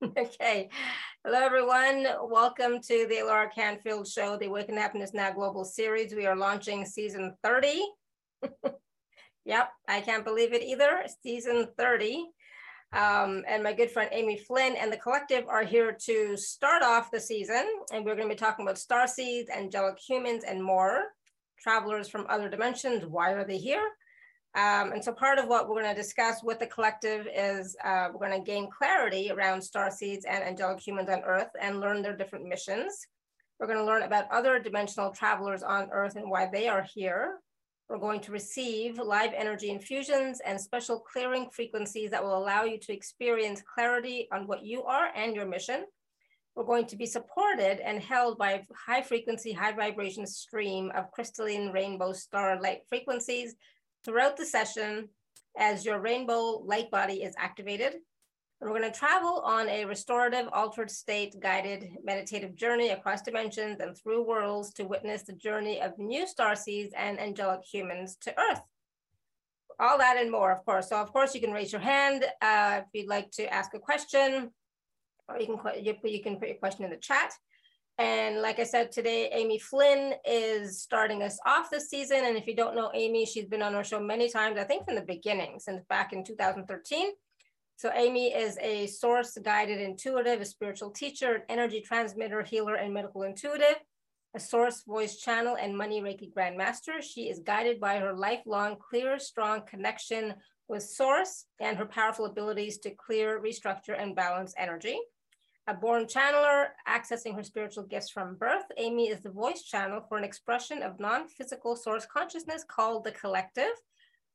Okay. Hello, everyone. Welcome to the Laura Canfield Show, the Awaken Happiness Now Global Series. We are launching season 30. yep, I can't believe it either. Season 30. Um, and my good friend Amy Flynn and the collective are here to start off the season. And we're going to be talking about star seeds, angelic humans, and more. Travelers from other dimensions. Why are they here? Um, and so part of what we're going to discuss with the collective is uh, we're going to gain clarity around star seeds and angelic humans on Earth and learn their different missions. We're going to learn about other dimensional travelers on Earth and why they are here. We're going to receive live energy infusions and special clearing frequencies that will allow you to experience clarity on what you are and your mission. We're going to be supported and held by a high frequency, high vibration stream of crystalline rainbow star light frequencies throughout the session as your rainbow light body is activated. And we're going to travel on a restorative, altered state guided meditative journey across dimensions and through worlds to witness the journey of new star seeds and angelic humans to Earth. All that and more, of course. So, of course, you can raise your hand uh, if you'd like to ask a question, or you can, you can put your question in the chat. And like I said today, Amy Flynn is starting us off this season. And if you don't know Amy, she's been on our show many times, I think from the beginning, since back in 2013. So Amy is a source guided intuitive, a spiritual teacher, an energy transmitter, healer, and medical intuitive, a source voice channel and money Reiki grandmaster. She is guided by her lifelong clear, strong connection with source and her powerful abilities to clear, restructure, and balance energy. A born channeler accessing her spiritual gifts from birth, Amy is the voice channel for an expression of non physical source consciousness called the collective,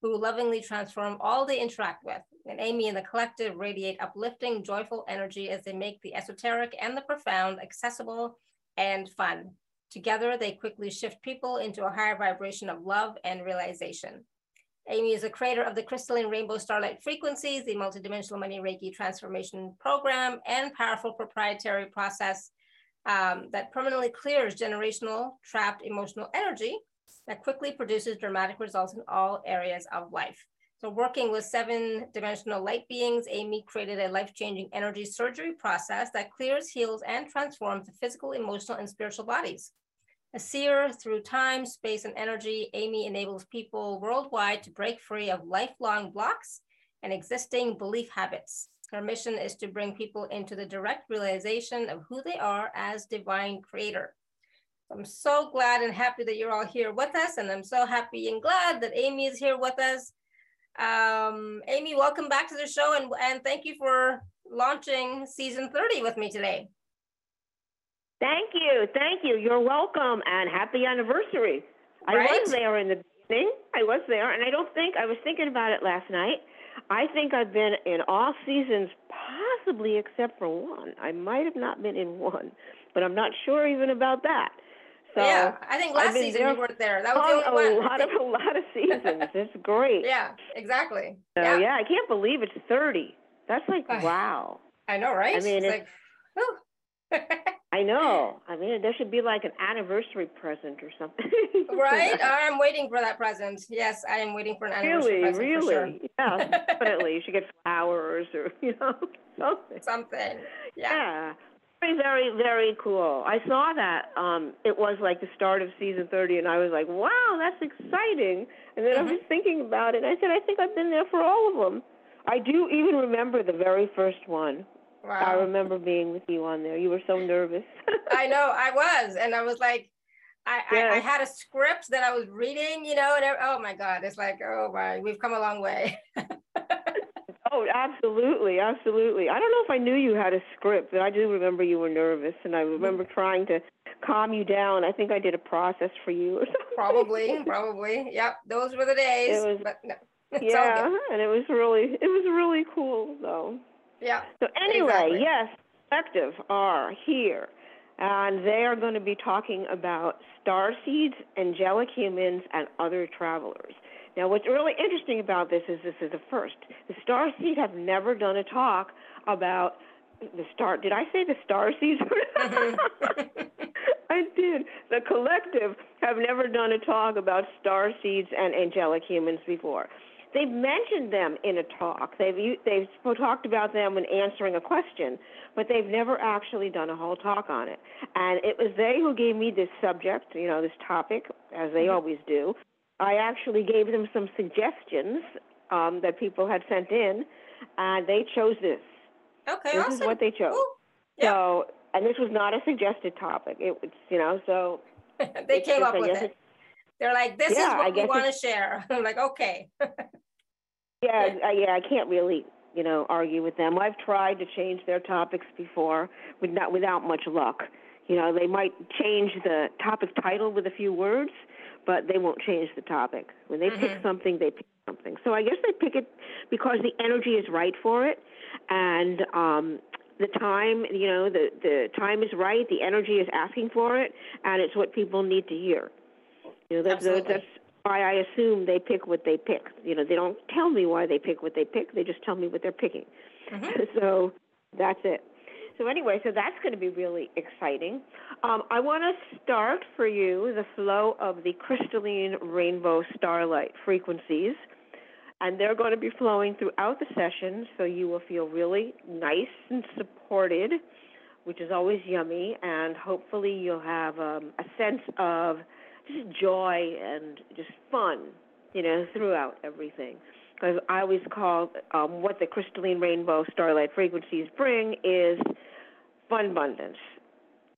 who lovingly transform all they interact with. And Amy and the collective radiate uplifting, joyful energy as they make the esoteric and the profound accessible and fun. Together, they quickly shift people into a higher vibration of love and realization. Amy is a creator of the Crystalline Rainbow Starlight Frequencies, the multidimensional money Reiki transformation program, and powerful proprietary process um, that permanently clears generational trapped emotional energy that quickly produces dramatic results in all areas of life. So working with seven dimensional light beings, Amy created a life-changing energy surgery process that clears, heals, and transforms the physical, emotional, and spiritual bodies. A seer through time, space, and energy, Amy enables people worldwide to break free of lifelong blocks and existing belief habits. Her mission is to bring people into the direct realization of who they are as divine creator. I'm so glad and happy that you're all here with us, and I'm so happy and glad that Amy is here with us. Um, Amy, welcome back to the show, and, and thank you for launching season 30 with me today. Thank you. Thank you. You're welcome and happy anniversary. Right? I was there in the beginning. I was there, and I don't think, I was thinking about it last night. I think I've been in all seasons, possibly except for one. I might have not been in one, but I'm not sure even about that. So yeah, I think last season you weren't there. That was the only a one. lot of a lot of seasons. it's great. Yeah, exactly. So, yeah. yeah, I can't believe it's 30. That's like wow. I know, right? I mean, it's, it's like, I know. I mean, there should be like an anniversary present or something. right? I'm waiting for that present. Yes, I am waiting for an anniversary really, present. Really, really? Sure. Yeah, definitely. you should get flowers or, you know, something. Something. Yeah. yeah. Very, very, very cool. I saw that. Um, it was like the start of season 30, and I was like, wow, that's exciting. And then mm-hmm. I was thinking about it, and I said, I think I've been there for all of them. I do even remember the very first one Wow. I remember being with you on there. You were so nervous. I know, I was. And I was like, I, yes. I, I, had a script that I was reading, you know, and oh my God, it's like, oh my, we've come a long way. oh, absolutely, absolutely. I don't know if I knew you had a script, but I do remember you were nervous, and I remember mm-hmm. trying to calm you down. I think I did a process for you or something. Probably, probably. Yep, those were the days. It was, but no, yeah, and it was really, it was really cool though. Yeah. So anyway, exactly. yes, Collective are here, and they are going to be talking about star seeds, angelic humans, and other travelers. Now, what's really interesting about this is this is the first. The star seed have never done a talk about the star. Did I say the star seeds? I did. The collective have never done a talk about star seeds and angelic humans before. They've mentioned them in a talk. They've they've talked about them when answering a question, but they've never actually done a whole talk on it. And it was they who gave me this subject, you know, this topic, as they mm-hmm. always do. I actually gave them some suggestions um, that people had sent in, and they chose this. Okay, this awesome. is what they chose. Yep. So, and this was not a suggested topic. It was, you know, so they came up with it. They're like, "This yeah, is what we want to share." I'm like, "Okay." yeah, I, yeah, I can't really, you know, argue with them. I've tried to change their topics before, with not without much luck. You know, they might change the topic title with a few words, but they won't change the topic. When they mm-hmm. pick something, they pick something. So I guess they pick it because the energy is right for it, and um, the time, you know, the the time is right. The energy is asking for it, and it's what people need to hear. You know, that's, that's why I assume they pick what they pick. You know, they don't tell me why they pick what they pick. They just tell me what they're picking. Mm-hmm. so that's it. So anyway, so that's going to be really exciting. Um, I want to start for you the flow of the crystalline rainbow starlight frequencies, and they're going to be flowing throughout the session, so you will feel really nice and supported, which is always yummy, and hopefully you'll have um, a sense of just joy and just fun, you know, throughout everything because I always call um, what the crystalline rainbow starlight frequencies bring is fun abundance.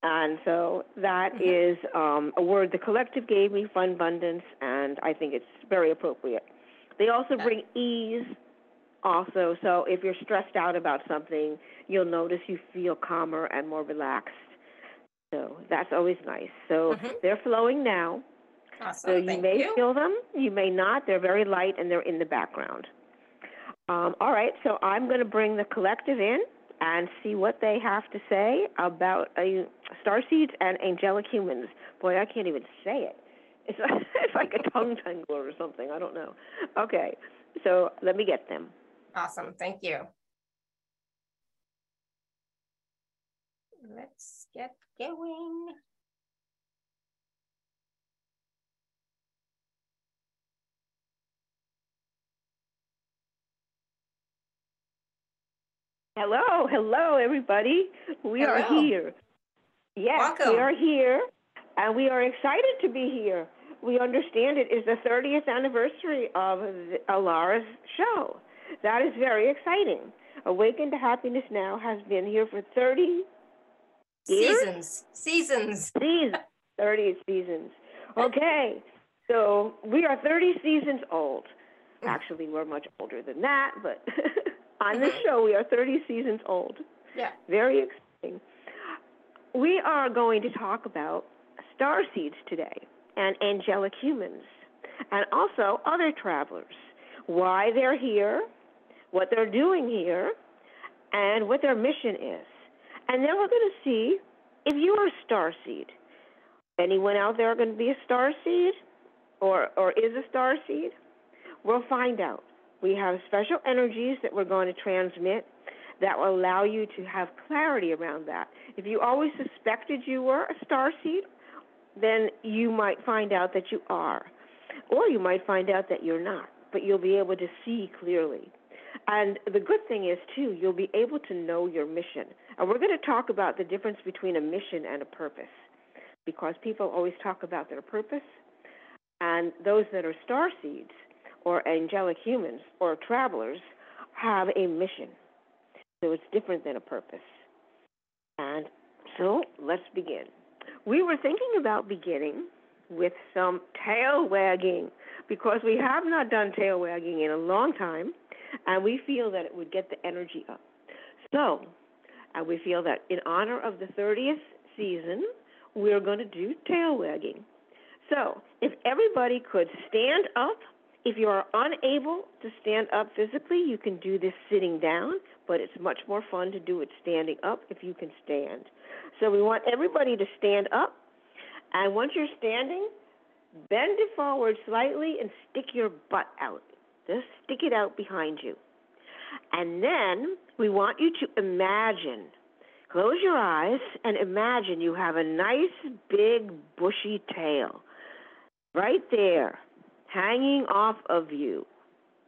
And so that mm-hmm. is um, a word the collective gave me, fun abundance, and I think it's very appropriate. They also bring ease, also. So if you're stressed out about something, you'll notice you feel calmer and more relaxed. So that's always nice. So mm-hmm. they're flowing now. Awesome. So you Thank may you. feel them, you may not. They're very light and they're in the background. Um, all right, so I'm going to bring the collective in and see what they have to say about uh, star seeds and angelic humans. Boy, I can't even say it. It's, it's like a tongue tangler or something. I don't know. Okay, so let me get them. Awesome. Thank you. Let's get going. Hello, hello, everybody. We hello. are here. Yes, Welcome. we are here, and we are excited to be here. We understand it is the 30th anniversary of Alara's show. That is very exciting. Awaken to Happiness Now has been here for 30 years? Seasons. Seasons. Seasons. 30 seasons. Okay, so we are 30 seasons old. Mm. Actually, we're much older than that, but On this show, we are 30 seasons old. Yeah. Very exciting. We are going to talk about star seeds today and angelic humans and also other travelers, why they're here, what they're doing here, and what their mission is. And then we're going to see if you are a star seed. Anyone out there going to be a star seed or, or is a star seed? We'll find out. We have special energies that we're going to transmit that will allow you to have clarity around that. If you always suspected you were a star seed, then you might find out that you are. Or you might find out that you're not, but you'll be able to see clearly. And the good thing is, too, you'll be able to know your mission. And we're going to talk about the difference between a mission and a purpose because people always talk about their purpose. And those that are star seeds, or angelic humans or travelers have a mission. So it's different than a purpose. And so let's begin. We were thinking about beginning with some tail wagging because we have not done tail wagging in a long time and we feel that it would get the energy up. So, and we feel that in honor of the 30th season, we're going to do tail wagging. So, if everybody could stand up if you are unable to stand up physically, you can do this sitting down, but it's much more fun to do it standing up if you can stand. So we want everybody to stand up. And once you're standing, bend it forward slightly and stick your butt out. Just stick it out behind you. And then we want you to imagine, close your eyes and imagine you have a nice big bushy tail right there hanging off of you,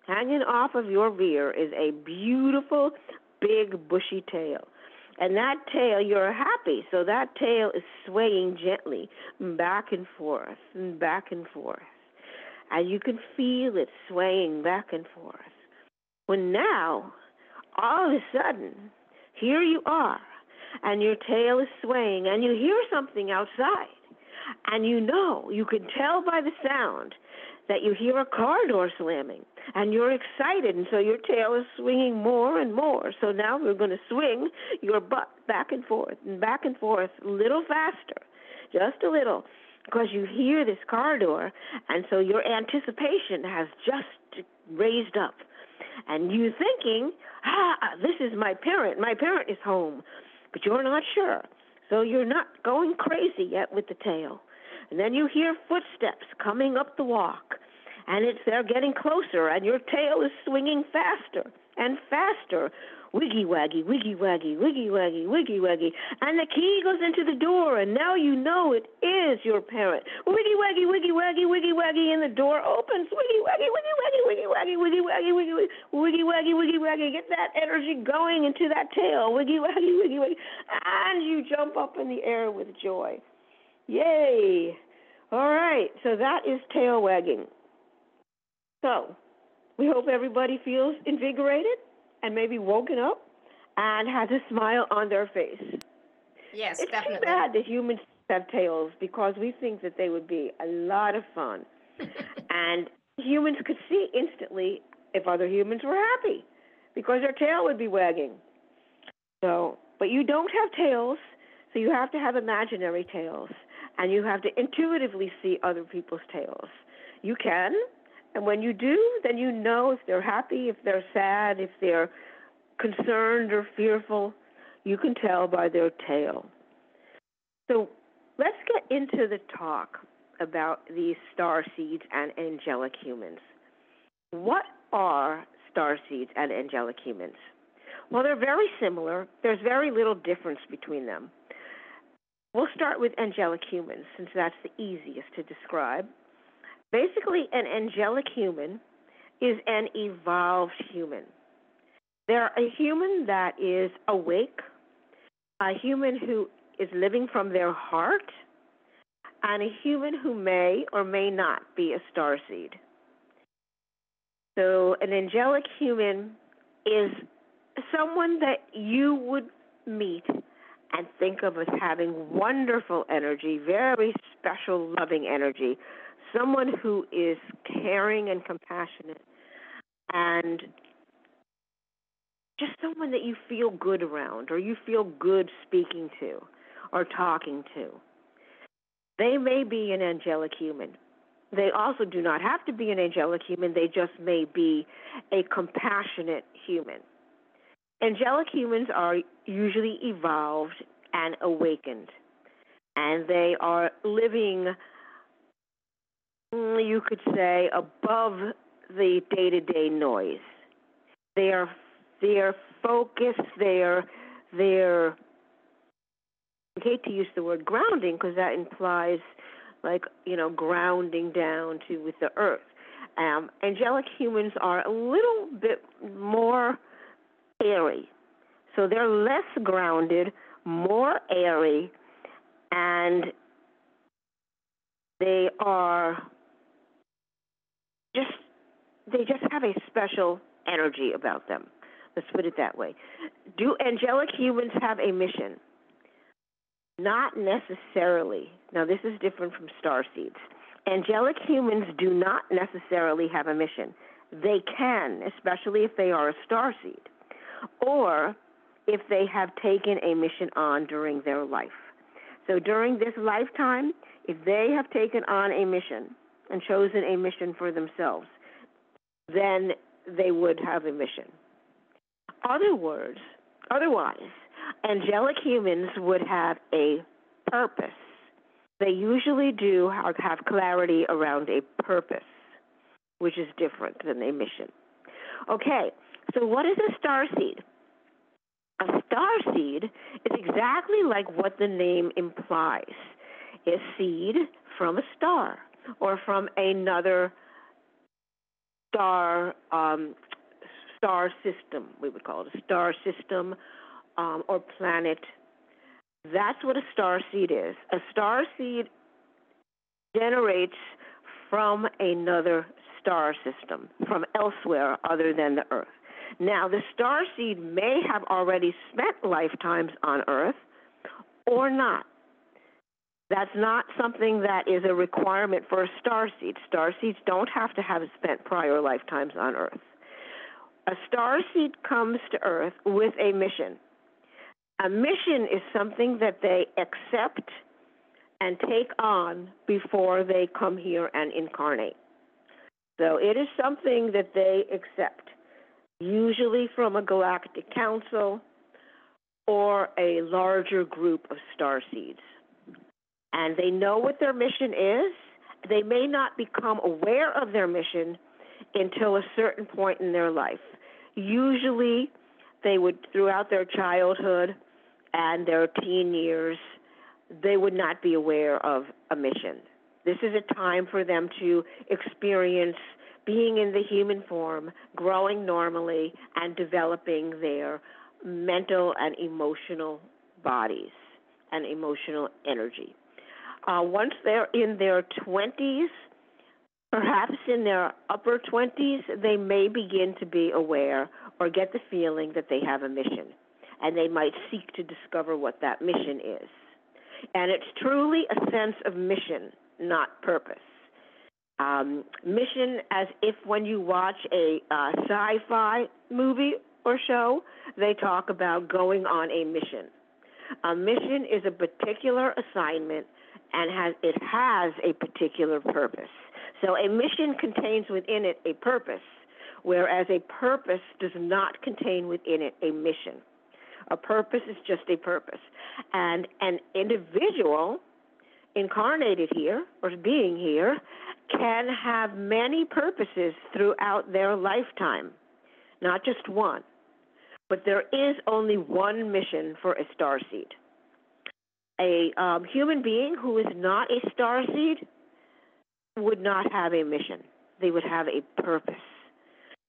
hanging off of your rear is a beautiful, big, bushy tail. And that tail, you're happy. So that tail is swaying gently back and forth and back and forth. And you can feel it swaying back and forth. When now, all of a sudden, here you are, and your tail is swaying, and you hear something outside. And you know, you can tell by the sound that you hear a car door slamming and you're excited, and so your tail is swinging more and more. So now we're going to swing your butt back and forth and back and forth, a little faster, just a little, because you hear this car door, and so your anticipation has just raised up. And you're thinking, ah, this is my parent. My parent is home, but you're not sure. So you're not going crazy yet with the tail. And then you hear footsteps coming up the walk and it's they're getting closer, and your tail is swinging faster and faster. Wiggy waggy, wiggy waggy, wiggy waggy, wiggy waggy, and the key goes into the door, and now you know it is your parent. Wiggy waggy, wiggy waggy, wiggy waggy, and the door opens. Wiggy waggy, wiggy waggy, wiggy waggy, wiggy waggy, wiggy wiggy waggy, wiggy waggy. Get that energy going into that tail. Wiggy waggy, wiggy waggy, and you jump up in the air with joy. Yay! All right, so that is tail wagging. So we hope everybody feels invigorated and maybe woken up and has a smile on their face. Yes, it's definitely. too bad that humans have tails because we think that they would be a lot of fun. and humans could see instantly if other humans were happy because their tail would be wagging. So, but you don't have tails, so you have to have imaginary tails and you have to intuitively see other people's tails. You can, and when you do, then you know if they're happy, if they're sad, if they're concerned or fearful. You can tell by their tail. So let's get into the talk about these star seeds and angelic humans. What are star seeds and angelic humans? Well, they're very similar. There's very little difference between them. We'll start with angelic humans since that's the easiest to describe. Basically, an angelic human is an evolved human. They're a human that is awake, a human who is living from their heart, and a human who may or may not be a star seed. So, an angelic human is someone that you would meet and think of as having wonderful energy, very special, loving energy, someone who is caring and compassionate and just someone that you feel good around or you feel good speaking to or talking to. They may be an angelic human. They also do not have to be an angelic human, they just may be a compassionate human. Angelic humans are usually evolved and awakened, and they are living you could say, above the day to day noise. They're they're focused. They're they're I hate to use the word grounding because that implies like you know grounding down to with the earth. Um, angelic humans are a little bit more airy, so they're less grounded, more airy, and they are just they just have a special energy about them. Let's put it that way. Do angelic humans have a mission? Not necessarily. Now, this is different from star seeds. Angelic humans do not necessarily have a mission. They can, especially if they are a star seed, or if they have taken a mission on during their life. So, during this lifetime, if they have taken on a mission, and chosen a mission for themselves, then they would have a mission. Other words, otherwise, angelic humans would have a purpose. They usually do have clarity around a purpose, which is different than a mission. Okay, so what is a star seed? A star seed is exactly like what the name implies a seed from a star or from another star um, star system. We would call it a star system um, or planet. That's what a star seed is. A star seed generates from another star system, from elsewhere other than the Earth. Now, the star seed may have already spent lifetimes on Earth or not. That's not something that is a requirement for a star seed. Star seeds don't have to have spent prior lifetimes on Earth. A star seed comes to Earth with a mission. A mission is something that they accept and take on before they come here and incarnate. So it is something that they accept, usually from a galactic council or a larger group of star seeds. And they know what their mission is. They may not become aware of their mission until a certain point in their life. Usually, they would, throughout their childhood and their teen years, they would not be aware of a mission. This is a time for them to experience being in the human form, growing normally, and developing their mental and emotional bodies and emotional energy. Uh, once they're in their 20s, perhaps in their upper 20s, they may begin to be aware or get the feeling that they have a mission. And they might seek to discover what that mission is. And it's truly a sense of mission, not purpose. Um, mission, as if when you watch a uh, sci fi movie or show, they talk about going on a mission. A mission is a particular assignment and has it has a particular purpose. So a mission contains within it a purpose, whereas a purpose does not contain within it a mission. A purpose is just a purpose. And an individual incarnated here or being here can have many purposes throughout their lifetime, not just one. But there is only one mission for a star seed a um, human being who is not a star seed would not have a mission. They would have a purpose.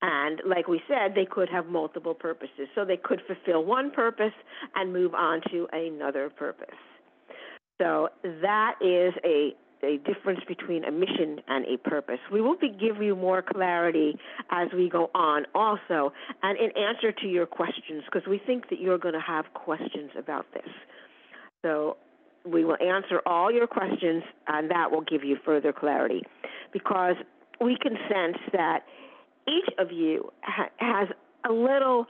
And like we said, they could have multiple purposes. So they could fulfill one purpose and move on to another purpose. So that is a, a difference between a mission and a purpose. We will be, give you more clarity as we go on also, and in answer to your questions, because we think that you're going to have questions about this. So we will answer all your questions, and that will give you further clarity. Because we can sense that each of you ha- has a little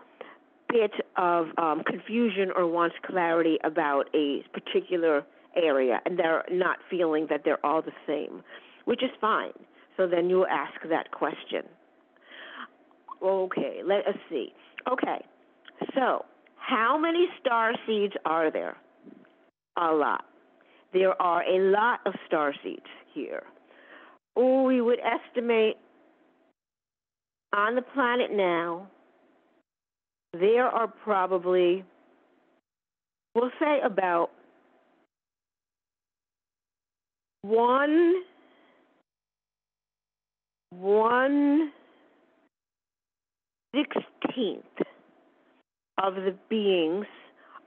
bit of um, confusion or wants clarity about a particular area, and they're not feeling that they're all the same, which is fine. So then you'll ask that question. Okay, let us see. Okay, so how many star seeds are there? A lot. There are a lot of star seeds here. We would estimate on the planet now, there are probably, we'll say about one one sixteenth of the beings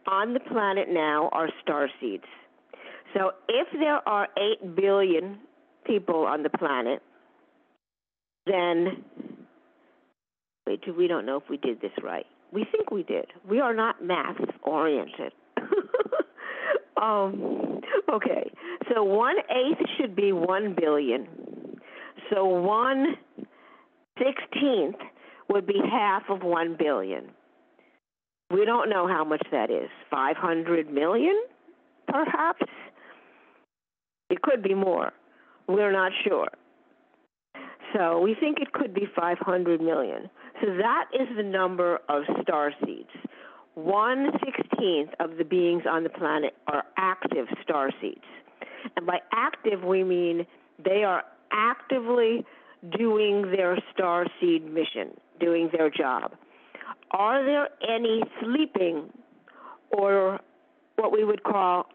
on the planet now are star seeds. So if there are 8 billion people on the planet, then wait, we don't know if we did this right. We think we did. We are not math oriented. um, okay, so one eighth should be one billion. So one sixteenth would be half of one billion. We don't know how much that is. 500 million, perhaps? It could be more. We're not sure. So we think it could be 500 million. So that is the number of star seeds. One sixteenth of the beings on the planet are active star seeds. And by active, we mean they are actively doing their star seed mission, doing their job. Are there any sleeping or what we would call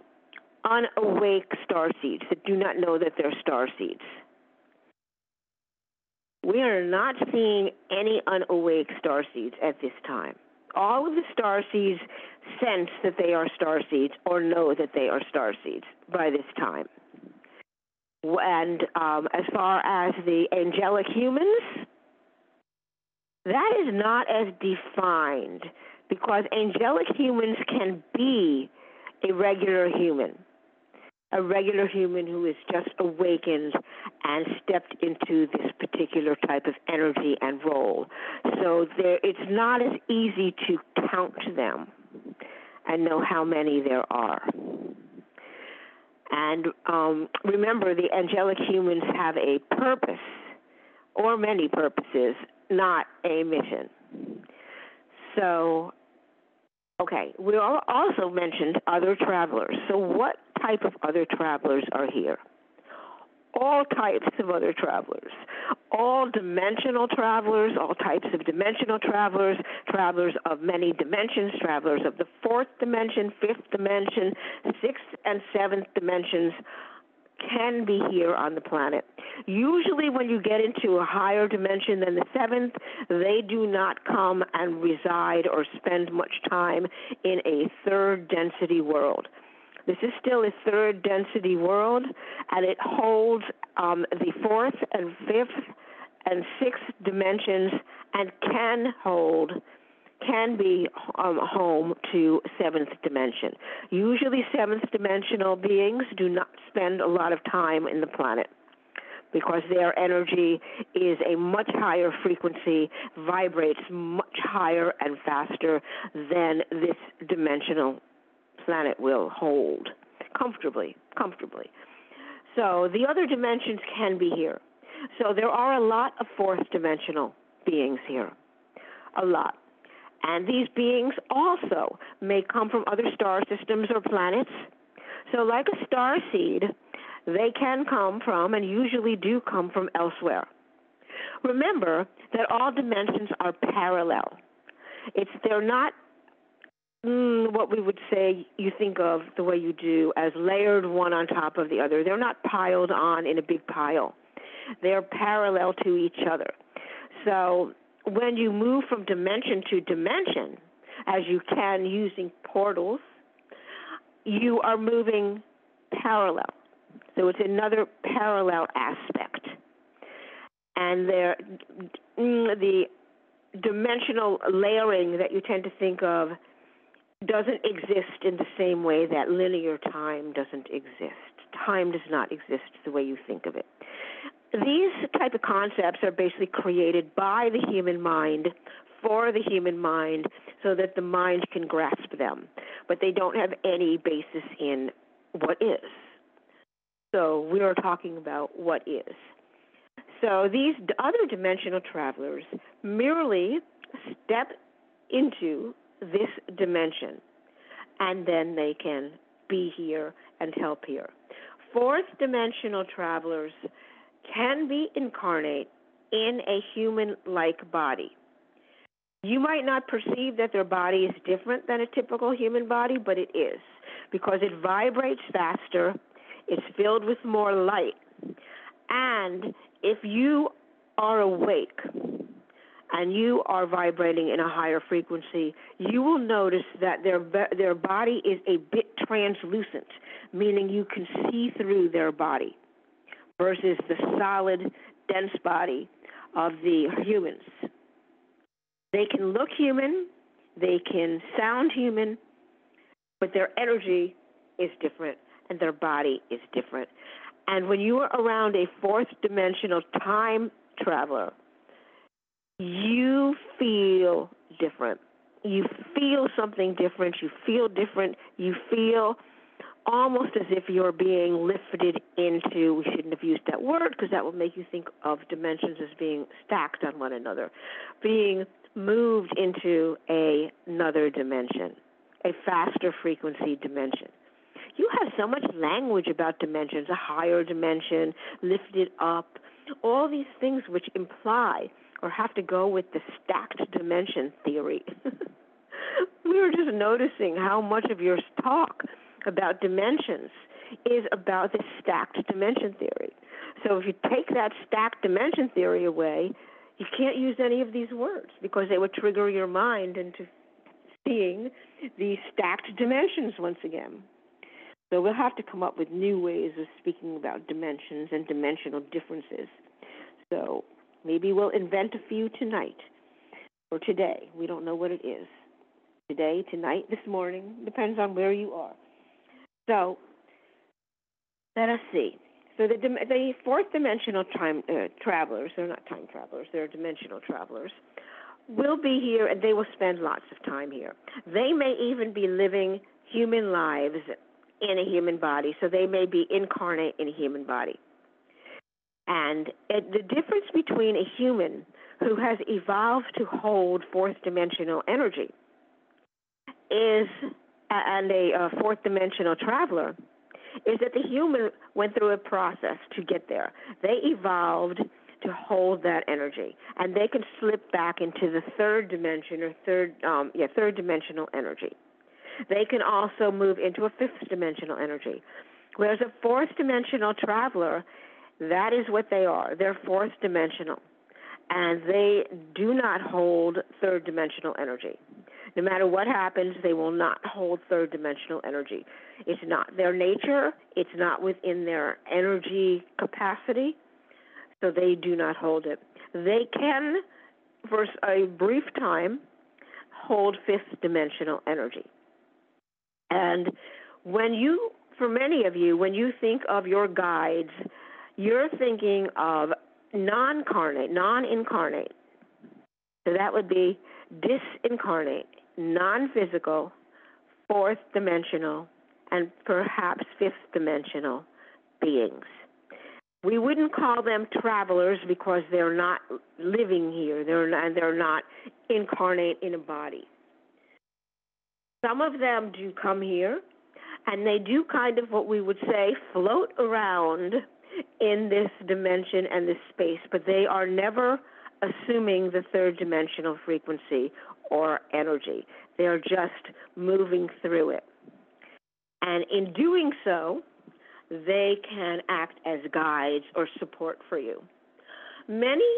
unawake star seeds that do not know that they're star seeds? we are not seeing any unawake star seeds at this time. All of the star seeds sense that they are star seeds or know that they are star seeds by this time. And um, as far as the angelic humans, that is not as defined because angelic humans can be a regular human, a regular human who is just awakened and stepped into this particular type of energy and role. So there, it's not as easy to count them and know how many there are. And um, remember, the angelic humans have a purpose, or many purposes, not a mission. So, okay, we also mentioned other travelers. So, what type of other travelers are here? all types of other travelers, all dimensional travelers, all types of dimensional travelers, travelers of many dimensions, travelers of the fourth dimension, fifth dimension, sixth and seventh dimensions can be here on the planet. Usually, when you get into a higher dimension than the seventh, they do not come and reside or spend much time in a third density world. This is still a third density world, and it holds um, the fourth and fifth and sixth dimensions and can hold can be um, home to seventh dimension. Usually, seventh dimensional beings do not spend a lot of time in the planet because their energy is a much higher frequency, vibrates much higher and faster than this dimensional planet will hold comfortably, comfortably. So the other dimensions can be here. So there are a lot of fourth dimensional beings here. A lot. And these beings also may come from other star systems or planets. So, like a star seed, they can come from and usually do come from elsewhere. Remember that all dimensions are parallel. It's they're not Mm, what we would say you think of the way you do as layered one on top of the other. They're not piled on in a big pile. They're parallel to each other. So when you move from dimension to dimension, as you can using portals, you are moving parallel. So it's another parallel aspect. And there, mm, the dimensional layering that you tend to think of doesn't exist in the same way that linear time doesn't exist. Time does not exist the way you think of it. These type of concepts are basically created by the human mind for the human mind so that the mind can grasp them, but they don't have any basis in what is. So we are talking about what is. So these other dimensional travelers merely step into this dimension, and then they can be here and help here. Fourth dimensional travelers can be incarnate in a human like body. You might not perceive that their body is different than a typical human body, but it is because it vibrates faster, it's filled with more light. And if you are awake, and you are vibrating in a higher frequency, you will notice that their their body is a bit translucent, meaning you can see through their body versus the solid, dense body of the humans. They can look human, they can sound human, but their energy is different and their body is different. And when you are around a fourth dimensional time traveler, you feel different. You feel something different. You feel different. You feel almost as if you're being lifted into, we shouldn't have used that word because that will make you think of dimensions as being stacked on one another, being moved into a, another dimension, a faster frequency dimension. You have so much language about dimensions, a higher dimension, lifted up, all these things which imply or have to go with the stacked dimension theory. we were just noticing how much of your talk about dimensions is about the stacked dimension theory. So if you take that stacked dimension theory away, you can't use any of these words because they would trigger your mind into seeing the stacked dimensions once again. So we'll have to come up with new ways of speaking about dimensions and dimensional differences. So maybe we'll invent a few tonight or today. We don't know what it is. Today, tonight, this morning, depends on where you are. So let us see. So the, the fourth dimensional time uh, travelers, they're not time travelers, they're dimensional travelers, will be here and they will spend lots of time here. They may even be living human lives in a human body, so they may be incarnate in a human body. And it, the difference between a human who has evolved to hold fourth dimensional energy is and a, a fourth dimensional traveler is that the human went through a process to get there. They evolved to hold that energy, and they can slip back into the third dimension or third, um, yeah, third dimensional energy. They can also move into a fifth dimensional energy. Whereas a fourth dimensional traveler, that is what they are. They're fourth dimensional. And they do not hold third dimensional energy. No matter what happens, they will not hold third dimensional energy. It's not their nature, it's not within their energy capacity, so they do not hold it. They can, for a brief time, hold fifth dimensional energy. And when you, for many of you, when you think of your guides, you're thinking of non carnate, non incarnate. So that would be disincarnate, non physical, fourth dimensional, and perhaps fifth dimensional beings. We wouldn't call them travelers because they're not living here. They're not, they're not incarnate in a body. Some of them do come here, and they do kind of what we would say float around in this dimension and this space, but they are never assuming the third dimensional frequency or energy. They are just moving through it. And in doing so, they can act as guides or support for you. Many,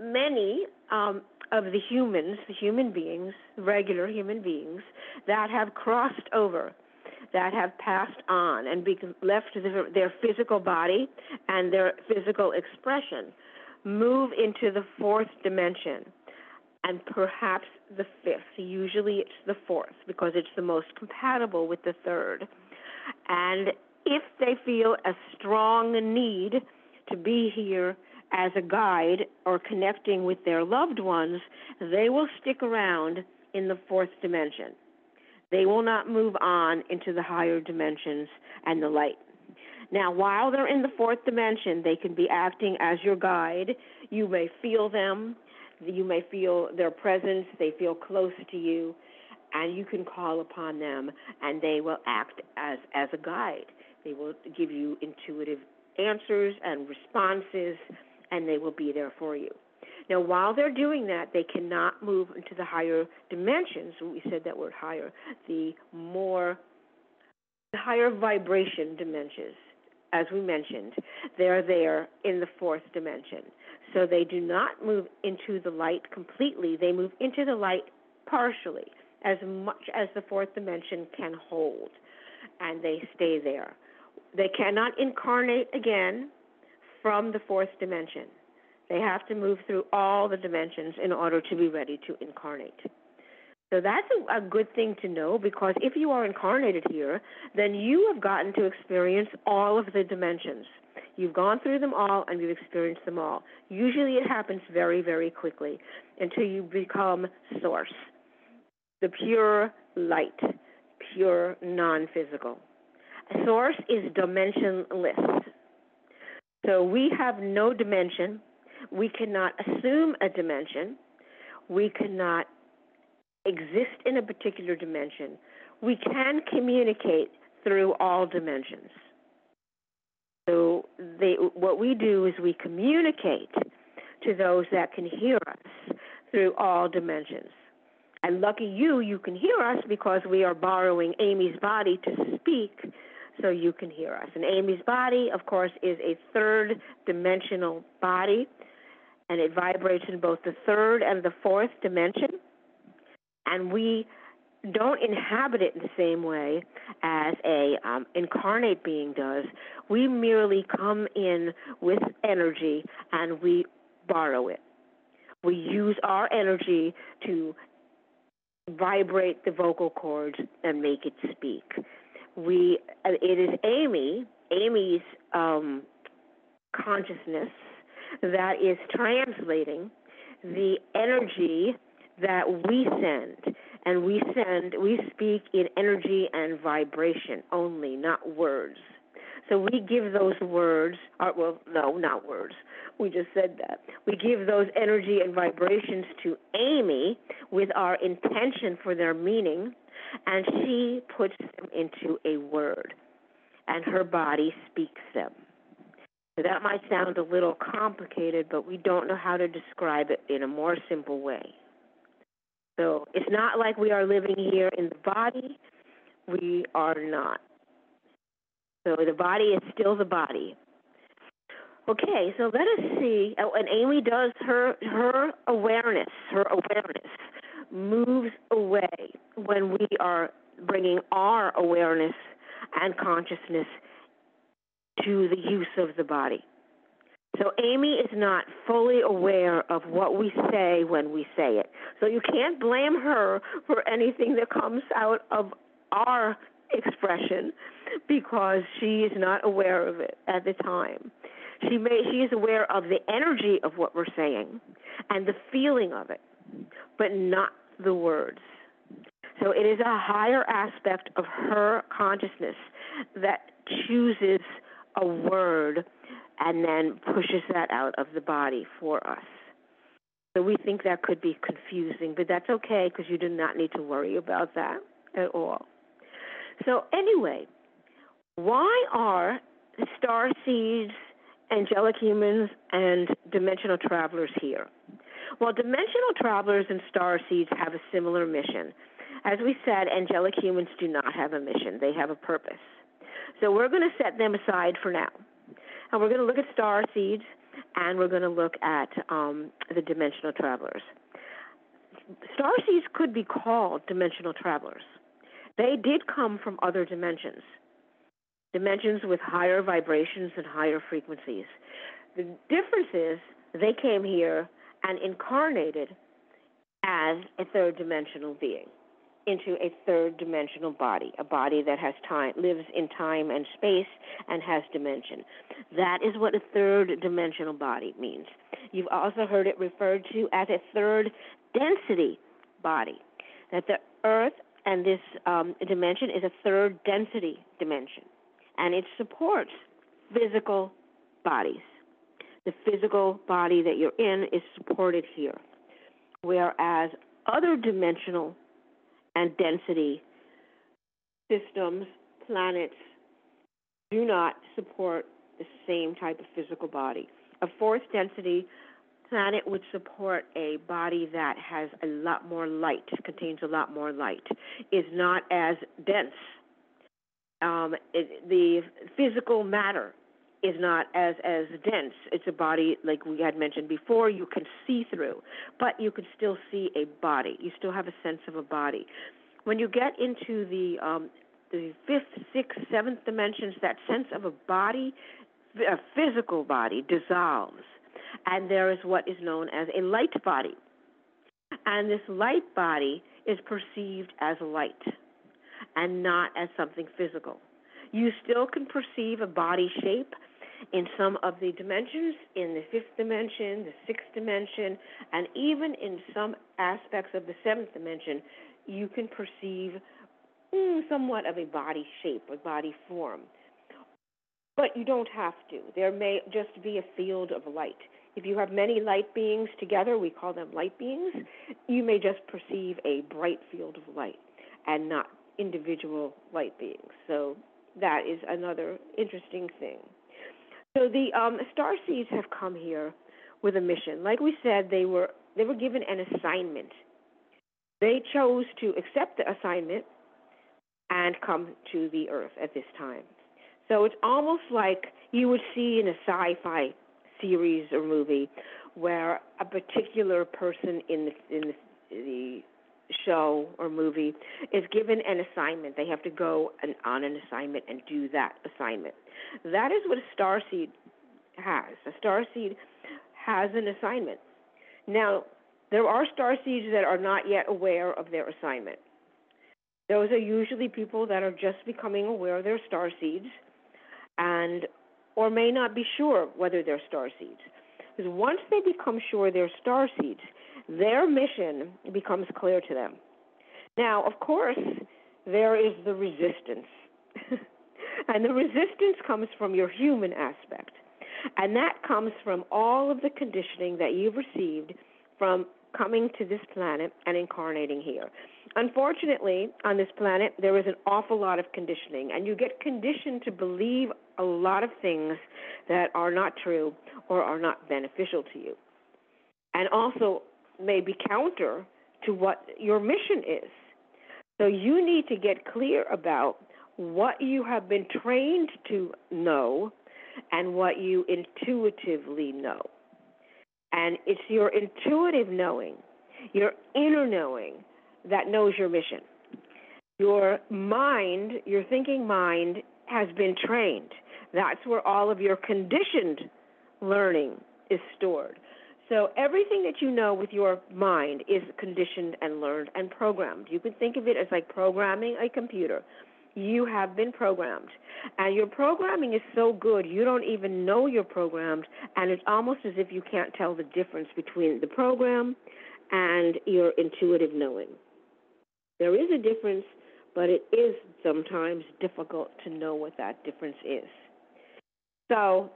many um, of the humans, the human beings, regular human beings, that have crossed over, that have passed on and be, left their physical body and their physical expression, move into the fourth dimension and perhaps the fifth. Usually it's the fourth because it's the most compatible with the third. And if they feel a strong need to be here as a guide or connecting with their loved ones, they will stick around in the fourth dimension. They will not move on into the higher dimensions and the light. Now, while they're in the fourth dimension, they can be acting as your guide. You may feel them, you may feel their presence, they feel close to you, and you can call upon them, and they will act as, as a guide. They will give you intuitive answers and responses and they will be there for you. Now, while they're doing that, they cannot move into the higher dimensions. We said that word higher, the more, the higher vibration dimensions. As we mentioned, they're there in the fourth dimension. So they do not move into the light completely, they move into the light partially, as much as the fourth dimension can hold, and they stay there. They cannot incarnate again from the fourth dimension. They have to move through all the dimensions in order to be ready to incarnate. So that's a, good thing to know because if you are incarnated here, then you have gotten to experience all of the dimensions. You've gone through them all and you've experienced them all. Usually it happens very, very quickly until you become source, the pure light, pure non physical. Source is dimensionless. So we have no dimension. We cannot assume a dimension. We cannot exist in a particular dimension. We can communicate through all dimensions. They, what we do is we communicate to those that can hear us through all dimensions. And lucky you, you can hear us because we are borrowing Amy's body to speak so you can hear us. And Amy's body, of course, is a third dimensional body, and it vibrates in both the third and the fourth dimension. And we don't inhabit it in the same way as a um, incarnate being does. We merely come in with energy and we borrow it. We use our energy to vibrate the vocal cords and make it speak. We uh, it is Amy, Amy's um, consciousness that is translating the energy that we send and we send we speak in energy and vibration only not words. So we give those words or, uh, well no not words. We just said that. We give those energy and vibrations to amy with our intention for their meaning and she puts them into a word and her body speaks them. So that might sound a little complicated but we don't know how to describe it in a more simple way so it's not like we are living here in the body. We are not. So the body is still the body. Okay, so let us see. Oh, and Amy does her her awareness. Her awareness moves away when we are bringing our awareness and consciousness to the use of the body. So Amy is not fully aware of what we say when we say it. So you can't blame her for anything that comes out of our expression because she is not aware of it at the time. She may she is aware of the energy of what we're saying and the feeling of it, but not the words. So it is a higher aspect of her consciousness that chooses a word and then pushes that out of the body for us. So we think that could be confusing, but that's okay because you do not need to worry about that at all. So, anyway, why are star seeds, angelic humans, and dimensional travelers here? Well, dimensional travelers and star seeds have a similar mission. As we said, angelic humans do not have a mission, they have a purpose. So, we're going to set them aside for now. And we're going to look at star seeds and we're going to look at um, the dimensional travelers. Star seeds could be called dimensional travelers. They did come from other dimensions, dimensions with higher vibrations and higher frequencies. The difference is they came here and incarnated as a third dimensional being into a third dimensional body, a body that has time, lives in time and space and has dimension. That is what a third dimensional body means. You've also heard it referred to as a third density body, that the earth and this um, dimension is a third density dimension, and it supports physical bodies. The physical body that you're in is supported here, whereas other dimensional and density systems, planets, do not support the same type of physical body. A fourth density planet would support a body that has a lot more light, contains a lot more light, is not as dense. Um, it, the physical matter is not as as dense. It's a body like we had mentioned before. You can see through, but you can still see a body. You still have a sense of a body. When you get into the um, the fifth, sixth, seventh dimensions, that sense of a body, a physical body, dissolves, and there is what is known as a light body. And this light body is perceived as light and not as something physical. You still can perceive a body shape in some of the dimensions, in the fifth dimension, the sixth dimension, and even in some aspects of the seventh dimension, you can perceive mm, somewhat of a body shape, a body form. But you don't have to. There may just be a field of light. If you have many light beings together, we call them light beings, you may just perceive a bright field of light and not individual light beings. So that is another interesting thing. So the um, star seeds have come here with a mission. Like we said, they were they were given an assignment. They chose to accept the assignment and come to the earth at this time. So it's almost like you would see in a sci fi series or movie where a particular person in the, in the, the show or movie is given an assignment. They have to go an, on an assignment and do that assignment. That is what a star seed has. A star seed has an assignment. Now, there are star seeds that are not yet aware of their assignment. Those are usually people that are just becoming aware their star seeds and or may not be sure whether they're star seeds. Because once they become sure they're star seeds, their mission becomes clear to them. Now, of course, there is the resistance. and the resistance comes from your human aspect. And that comes from all of the conditioning that you've received from coming to this planet and incarnating here. Unfortunately, on this planet, there is an awful lot of conditioning, and you get conditioned to believe a lot of things that are not true or are not beneficial to you, and also may be counter to what your mission is. So you need to get clear about what you have been trained to know and what you intuitively know. And it's your intuitive knowing, your inner knowing, that knows your mission. Your mind, your thinking mind, has been trained. That's where all of your conditioned learning is stored. So everything that you know with your mind is conditioned and learned and programmed. You can think of it as like programming a computer. You have been programmed. And your programming is so good, you don't even know you're programmed, and it's almost as if you can't tell the difference between the program and your intuitive knowing. There is a difference, but it is sometimes difficult to know what that difference is. So,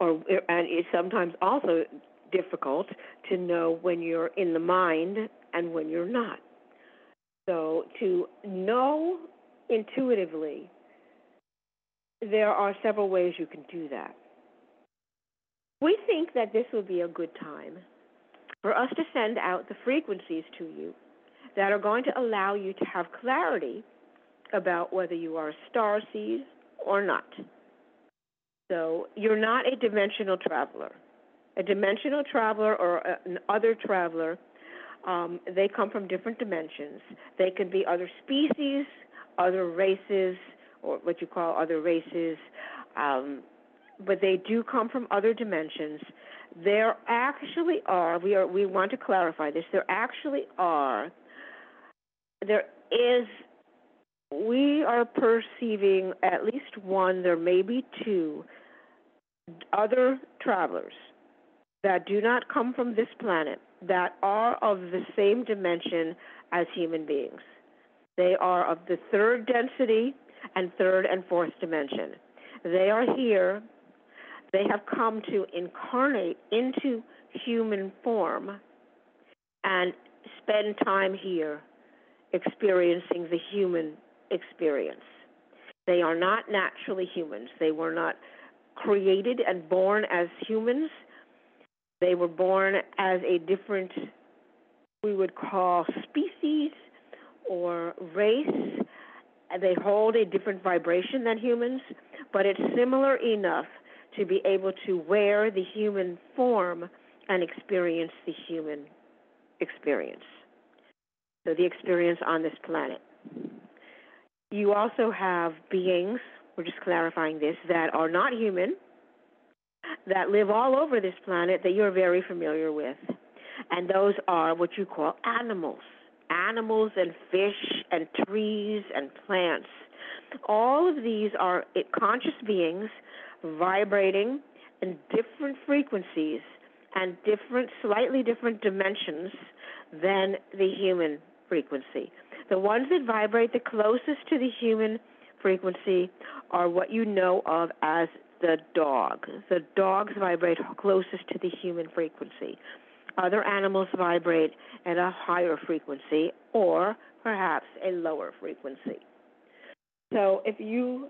or and it's sometimes also difficult to know when you're in the mind and when you're not. So, to know intuitively, there are several ways you can do that. We think that this would be a good time for us to send out the frequencies to you that are going to allow you to have clarity about whether you are a star seed or not. So you're not a dimensional traveler. A dimensional traveler or an other traveler, um, they come from different dimensions. They can be other species, other races, or what you call other races, um, but they do come from other dimensions. There actually are. We are. We want to clarify this. There actually are there is we are perceiving at least one, there may be two other travelers that do not come from this planet that are of the same dimension as human beings. They are of the third density and third and fourth dimension. They are here. They have come to incarnate into human form and spend time here experiencing the human experience. They are not naturally humans. They were not created and born as humans. They were born as a different, we would call species or race. They hold a different vibration than humans, but it's similar enough to be able to wear the human form and experience the human experience so the experience on this planet. You also have beings, we're just clarifying this, that are not human, that live all over this planet that you're very familiar with. And those are what you call animals animals and fish and trees and plants. All of these are eh, conscious beings vibrating in different frequencies and different, slightly different dimensions than the human frequency. The ones that vibrate the closest to the human frequency are what you know of as the dog. The dogs vibrate closest to the human frequency. Other animals vibrate at a higher frequency or perhaps a lower frequency. So if you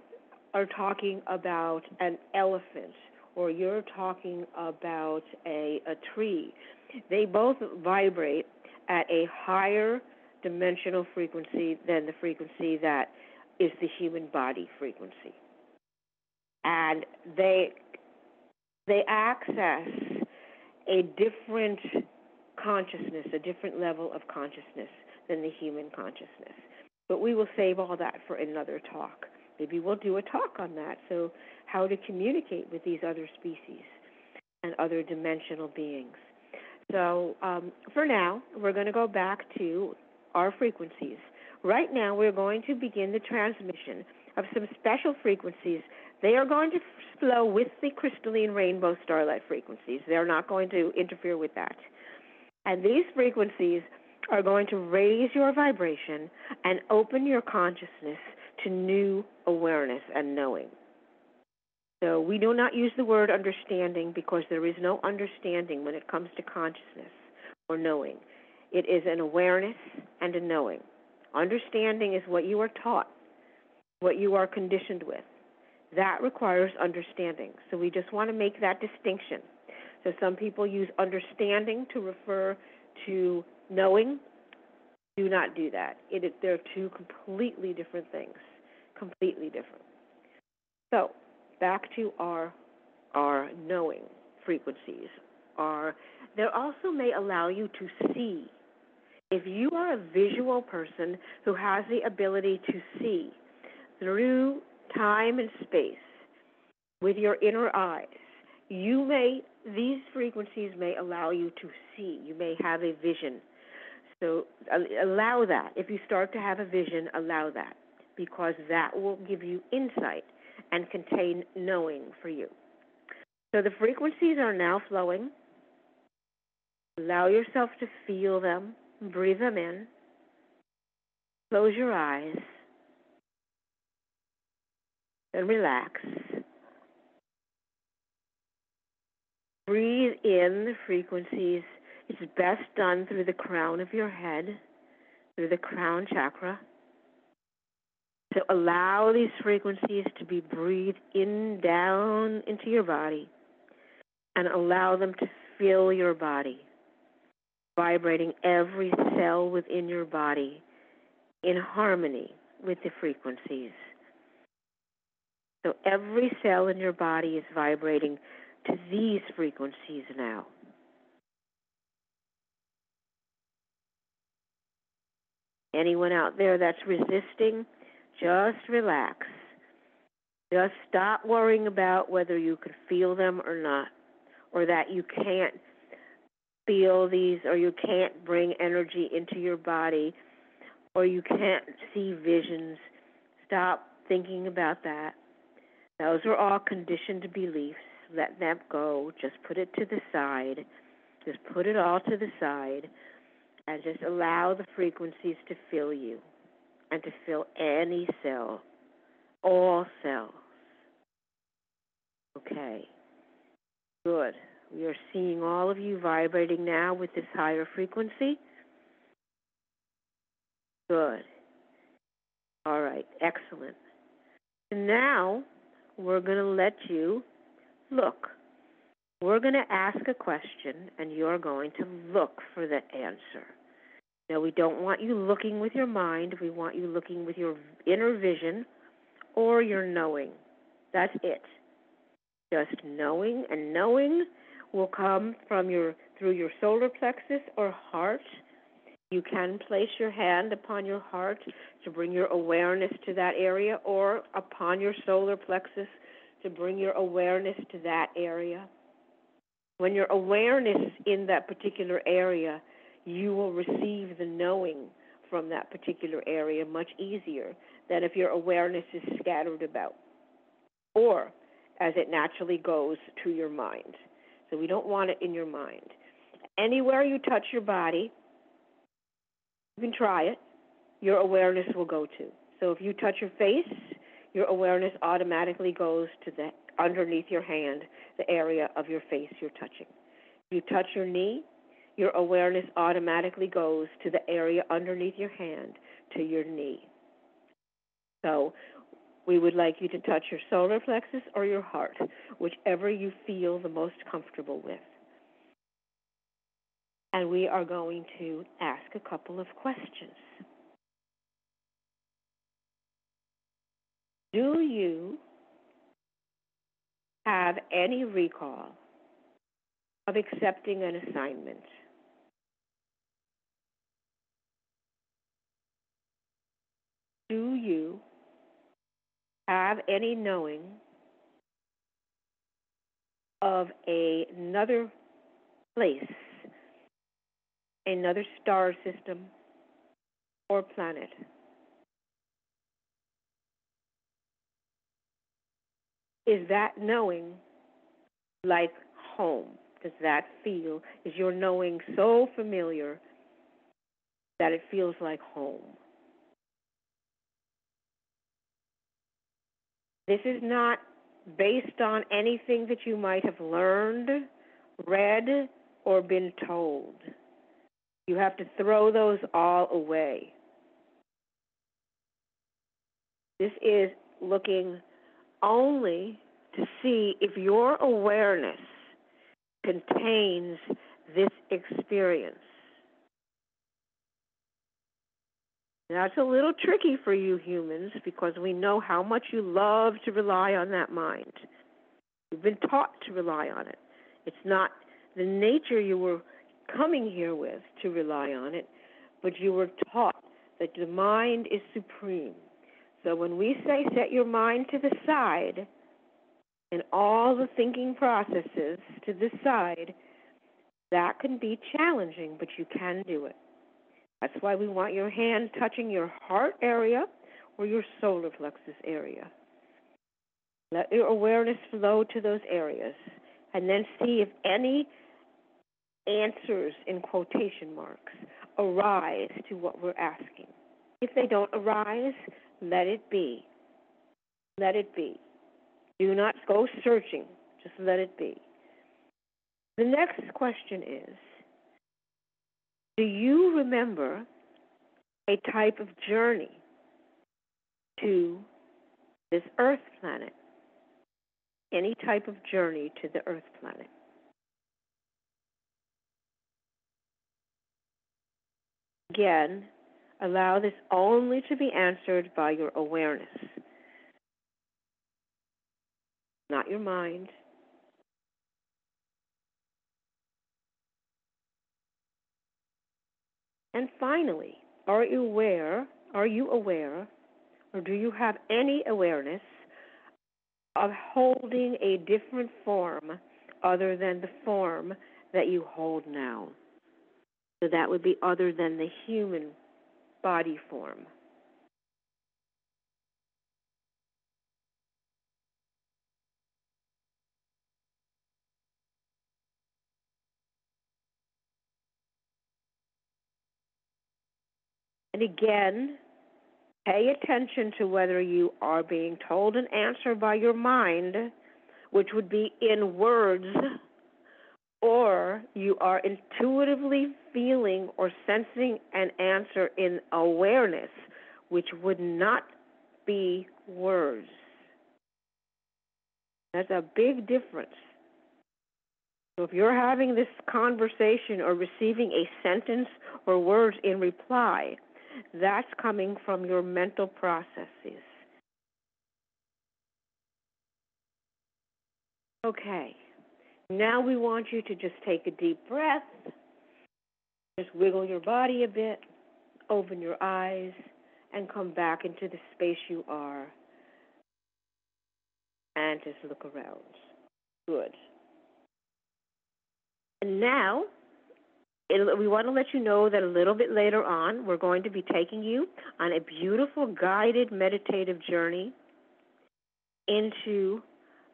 are talking about an elephant or you're talking about a, a tree, they both vibrate at a higher dimensional frequency than the frequency that is the human body frequency. and they they access a different consciousness, a different level of consciousness than the human consciousness. But we will save all that for another talk. Maybe we'll do a talk on that. So, how to communicate with these other species and other dimensional beings. So, um, for now, we're going to go back to our frequencies. Right now, we're going to begin the transmission of some special frequencies. They are going to flow with the crystalline rainbow starlight frequencies. They're not going to interfere with that. And these frequencies are going to raise your vibration and open your consciousness to new awareness and knowing. So we do not use the word understanding because there is no understanding when it comes to consciousness or knowing. It is an awareness and a knowing. Understanding is what you are taught, what you are conditioned with. That requires understanding. So we just want to make that distinction. So some people use understanding to refer to knowing. Do not do that. It, they're two completely different things. Completely different. So back to our our knowing frequencies. Are they also may allow you to see. If you are a visual person who has the ability to see through time and space with your inner eyes, you may these frequencies may allow you to see. You may have a vision. So allow that. If you start to have a vision, allow that because that will give you insight and contain knowing for you. So the frequencies are now flowing. Allow yourself to feel them, breathe them in. Close your eyes and relax. Breathe in the frequencies. It's best done through the crown of your head, through the crown chakra. So allow these frequencies to be breathed in down into your body and allow them to fill your body, vibrating every cell within your body in harmony with the frequencies. So every cell in your body is vibrating to these frequencies now. Anyone out there that's resisting, just relax. Just stop worrying about whether you can feel them or not, or that you can't feel these, or you can't bring energy into your body, or you can't see visions. Stop thinking about that. Those are all conditioned beliefs let them go. Just put it to the side. Just put it all to the side and just allow the frequencies to fill you and to fill any cell, all cells. Okay. Good. We are seeing all of you vibrating now with this higher frequency. Good. All right. Excellent. And now we're going to let you look. We're going to ask a question, and you're going to look for the answer. Now, we don't want you looking with your mind. We want you looking with your inner vision or your knowing. That's it. Just knowing, and knowing will come from your through your solar plexus or heart. You can place your hand upon your heart to bring your awareness to that area, or upon your solar plexus to bring your awareness to that area. When your awareness in that particular area, you will receive the knowing from that particular area much easier than if your awareness is scattered about or as it naturally goes to your mind. So we don't want it in your mind. Anywhere you touch your body, you can try it, your awareness will go to. So if you touch your face, your awareness automatically goes to the underneath your hand, the area of your face you're touching. You touch your knee, your awareness automatically goes to the area underneath your hand to your knee. So we would like you to touch your solar plexus or your heart, whichever you feel the most comfortable with. And we are going to ask a couple of questions. Do you have any recall of accepting an assignment? Do you have any knowing of a, another place, another star system, or planet? Is that knowing like home? Does that feel, is your knowing so familiar that it feels like home? This is not based on anything that you might have learned, read, or been told. You have to throw those all away. This is looking only to see if your awareness contains this experience. That's a little tricky for you humans because we know how much you love to rely on that mind. You've been taught to rely on it. It's not the nature you were coming here with to rely on it, but you were taught that the mind is supreme. So when we say set your mind to the side and all the thinking processes to the side, that can be challenging, but you can do it. That's why we want your hand touching your heart area or your solar plexus area. Let your awareness flow to those areas and then see if any answers in quotation marks arise to what we're asking. If they don't arise, let it be. Let it be. Do not go searching, just let it be. The next question is do you remember a type of journey to this Earth planet? Any type of journey to the Earth planet? Again, allow this only to be answered by your awareness, not your mind, And finally, are you aware, are you aware, or do you have any awareness of holding a different form other than the form that you hold now? So that would be other than the human body form. And again, pay attention to whether you are being told an answer by your mind, which would be in words, or you are intuitively feeling or sensing an answer in awareness, which would not be words. That's a big difference. So if you're having this conversation or receiving a sentence or words in reply, that's coming from your mental processes. Okay, now we want you to just take a deep breath, just wiggle your body a bit, open your eyes, and come back into the space you are. And just look around. Good. And now it, we want to let you know that a little bit later on, we're going to be taking you on a beautiful guided meditative journey into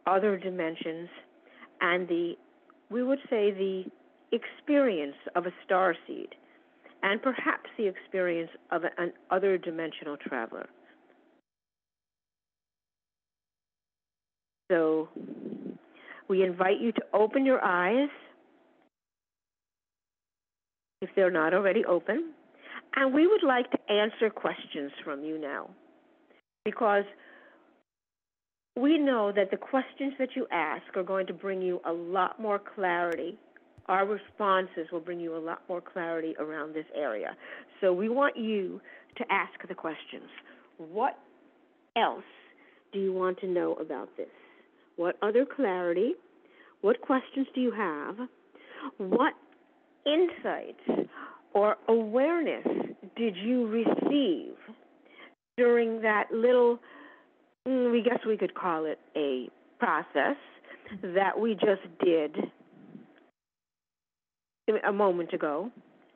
other dimensions and the, we would say, the experience of a star seed and perhaps the experience of an other dimensional traveler. So we invite you to open your eyes if they're not already open. And we would like to answer questions from you now because we know that the questions that you ask are going to bring you a lot more clarity. Our responses will bring you a lot more clarity around this area. So we want you to ask the questions. What else do you want to know about this? What other clarity? What questions do you have? What insights or awareness did you receive during that little, mm, we guess we could call it a process that we just did a moment ago?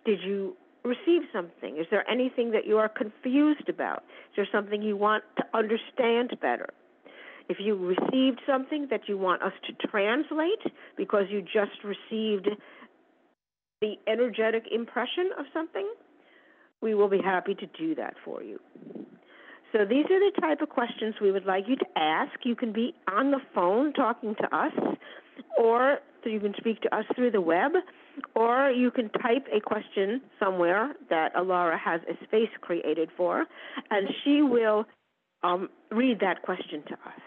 Did you receive something? Is there anything that you are confused about? Is there something you want to understand better? If you received something that you want us to translate because you just received the energetic impression of something, we will be happy to do that for you. So these are the type of questions we would like you to ask. You can be on the phone talking to us, or you can speak to us through the web, or you can type a question somewhere that Alara has a space created for, and she will um, read that question to us.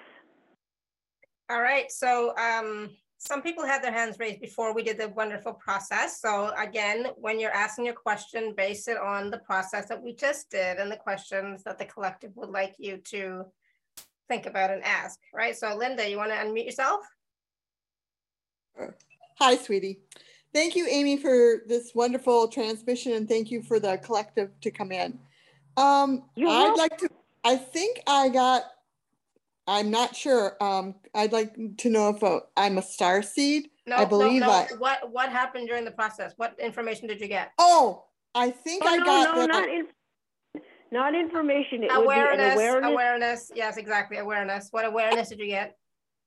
All right. So um, some people had their hands raised before we did the wonderful process. So again, when you're asking your question, base it on the process that we just did and the questions that the collective would like you to think about and ask, right? So Linda, you wanna unmute yourself? Hi, sweetie. Thank you, Amy, for this wonderful transmission and thank you for the collective to come in. Um, I'd like to, I think I got I'm not sure. Um, I'd like to know if uh, I'm a star seed. No, I believe no, no. I. What What happened during the process? What information did you get? Oh, I think oh, I no, got. No, the, not in, not information. It awareness, awareness. Awareness. Yes, exactly. Awareness. What awareness did you get?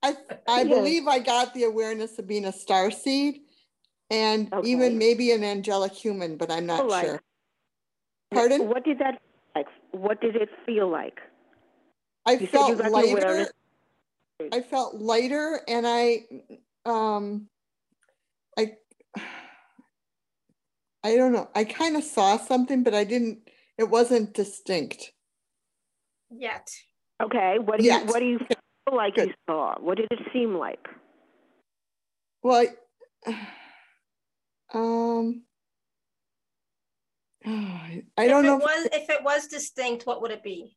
I I yes. believe I got the awareness of being a star seed, and okay. even maybe an angelic human, but I'm not like. sure. Pardon? What did that like? What did it feel like? I you felt lighter. I felt lighter, and I, um, I, I don't know. I kind of saw something, but I didn't. It wasn't distinct yet. Okay. What do you What do you feel like Good. you saw? What did it seem like? Well, I, um. I don't if know. It was, if it was distinct, what would it be?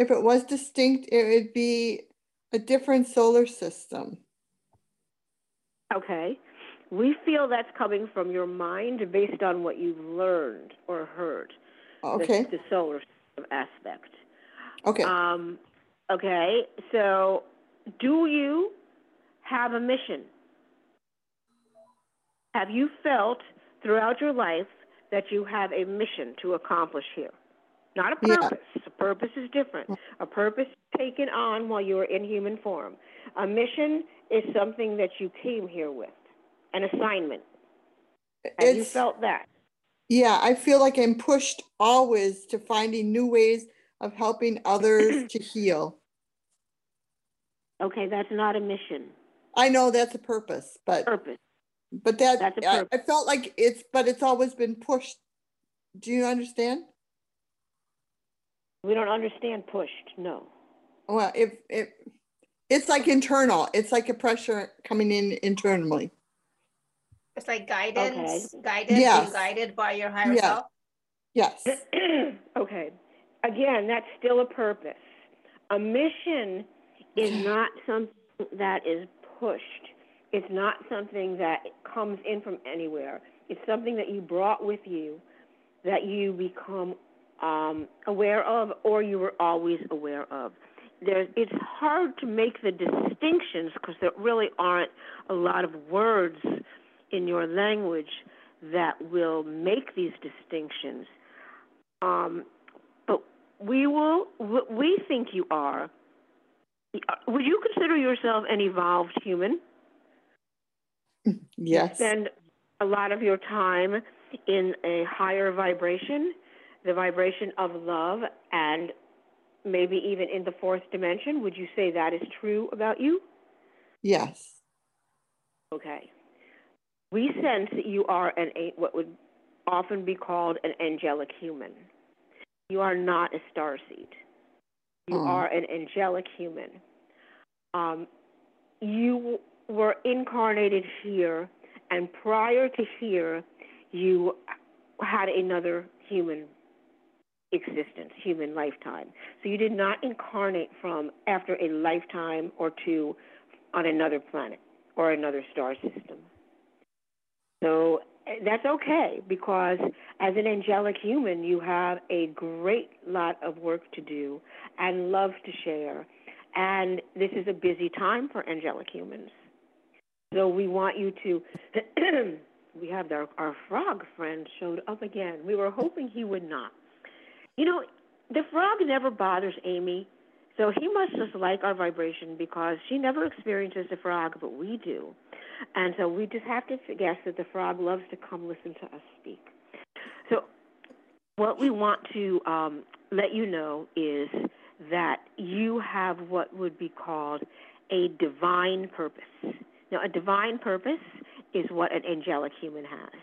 If it was distinct, it would be a different solar system. Okay. We feel that's coming from your mind based on what you've learned or heard. Okay. The, the solar system aspect. Okay. Um, okay. So, do you have a mission? Have you felt throughout your life that you have a mission to accomplish here? Not a purpose. Yeah. A purpose is different. Mm. A purpose taken on while you are in human form. A mission is something that you came here with, an assignment. And you felt that. Yeah, I feel like I'm pushed always to finding new ways of helping others to heal. Okay, that's not a mission. I know that's a purpose, but purpose. But that that's a purpose. I, I felt like it's, but it's always been pushed. Do you understand? We don't understand pushed, no. Well, if it, it's like internal, it's like a pressure coming in internally. It's like guidance, okay. guidance, yes. guided by your higher yeah. self. Yes. okay. Again, that's still a purpose. A mission is not something that is pushed. It's not something that comes in from anywhere. It's something that you brought with you that you become um, aware of or you were always aware of. There's, it's hard to make the distinctions because there really aren't a lot of words in your language that will make these distinctions. Um, but we will, we think you are. Would you consider yourself an evolved human? Yes. You spend a lot of your time in a higher vibration the vibration of love and maybe even in the fourth dimension. Would you say that is true about you? Yes. Okay. We sense that you are an what would often be called an angelic human. You are not a star seed. You oh. are an angelic human. Um, you were incarnated here, and prior to here, you had another human existence, human lifetime. So you did not incarnate from after a lifetime or two on another planet or another star system. So eh, that's okay because as an angelic human, you have a great lot of work to do and love to share. And this is a busy time for angelic humans. So we want you to. we have our, our frog friend showed up again. We were hoping he would not. You know, the frog never bothers Amy, so he must just like our vibration because she never experiences the frog, but we do. And so we just have to guess that the frog loves to come listen to us speak. So, what we want to um, let you know is that you have what would be called a divine purpose. Now, a divine purpose is what an angelic human has.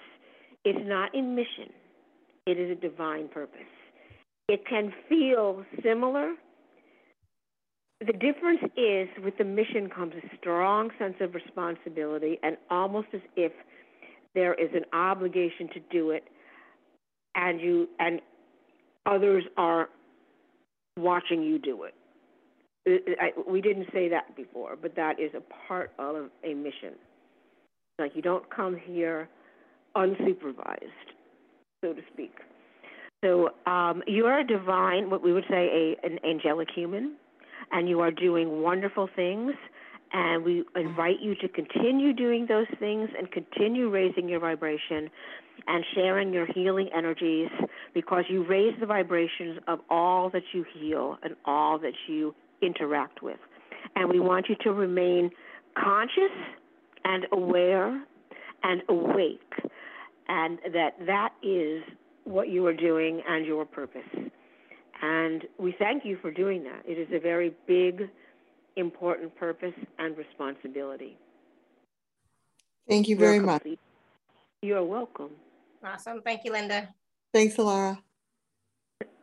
It's not in mission, it is a divine purpose. It can feel similar. The difference is with the mission comes a strong sense of responsibility and almost as if there is an obligation to do it and you and others are watching you do it. Uh, uh, I, we didn't say that before, but that is a part of a mission. Like you don't come here unsupervised, so to speak. So um, you are a divine, what we would say, a, an angelic human, and you are doing wonderful things. And we invite you to continue doing those things and continue raising your vibration and sharing your healing energies because you raise the vibrations of all that you heal and all that you interact with. And we want you to remain conscious and aware and awake, and that that is what you are doing and your purpose. And we thank you for doing that. It is a very big, important purpose and responsibility. Thank you very much. You're welcome. Awesome. Thank you, Linda. Thanks, Alara.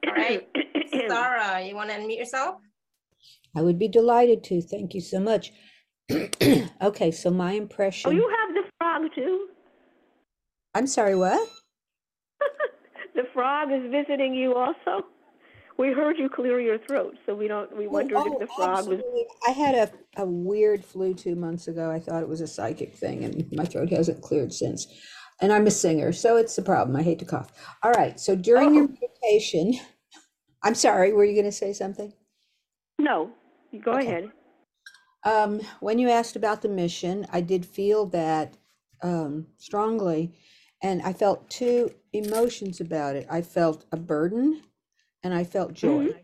All right. Sarah, you want to unmute yourself? I would be delighted to. Thank you so much. okay, so my impression. Oh, you have the frog too? I'm sorry, what? The frog is visiting you also? We heard you clear your throat, so we don't. We wondered oh, if the frog absolutely. was. I had a, a weird flu two months ago. I thought it was a psychic thing, and my throat hasn't cleared since. And I'm a singer, so it's a problem. I hate to cough. All right. So during oh. your meditation, I'm sorry. Were you going to say something? No, Go okay. ahead. Um, when you asked about the mission, I did feel that um, strongly, and I felt two emotions about it. I felt a burden, and I felt joy. Mm-hmm.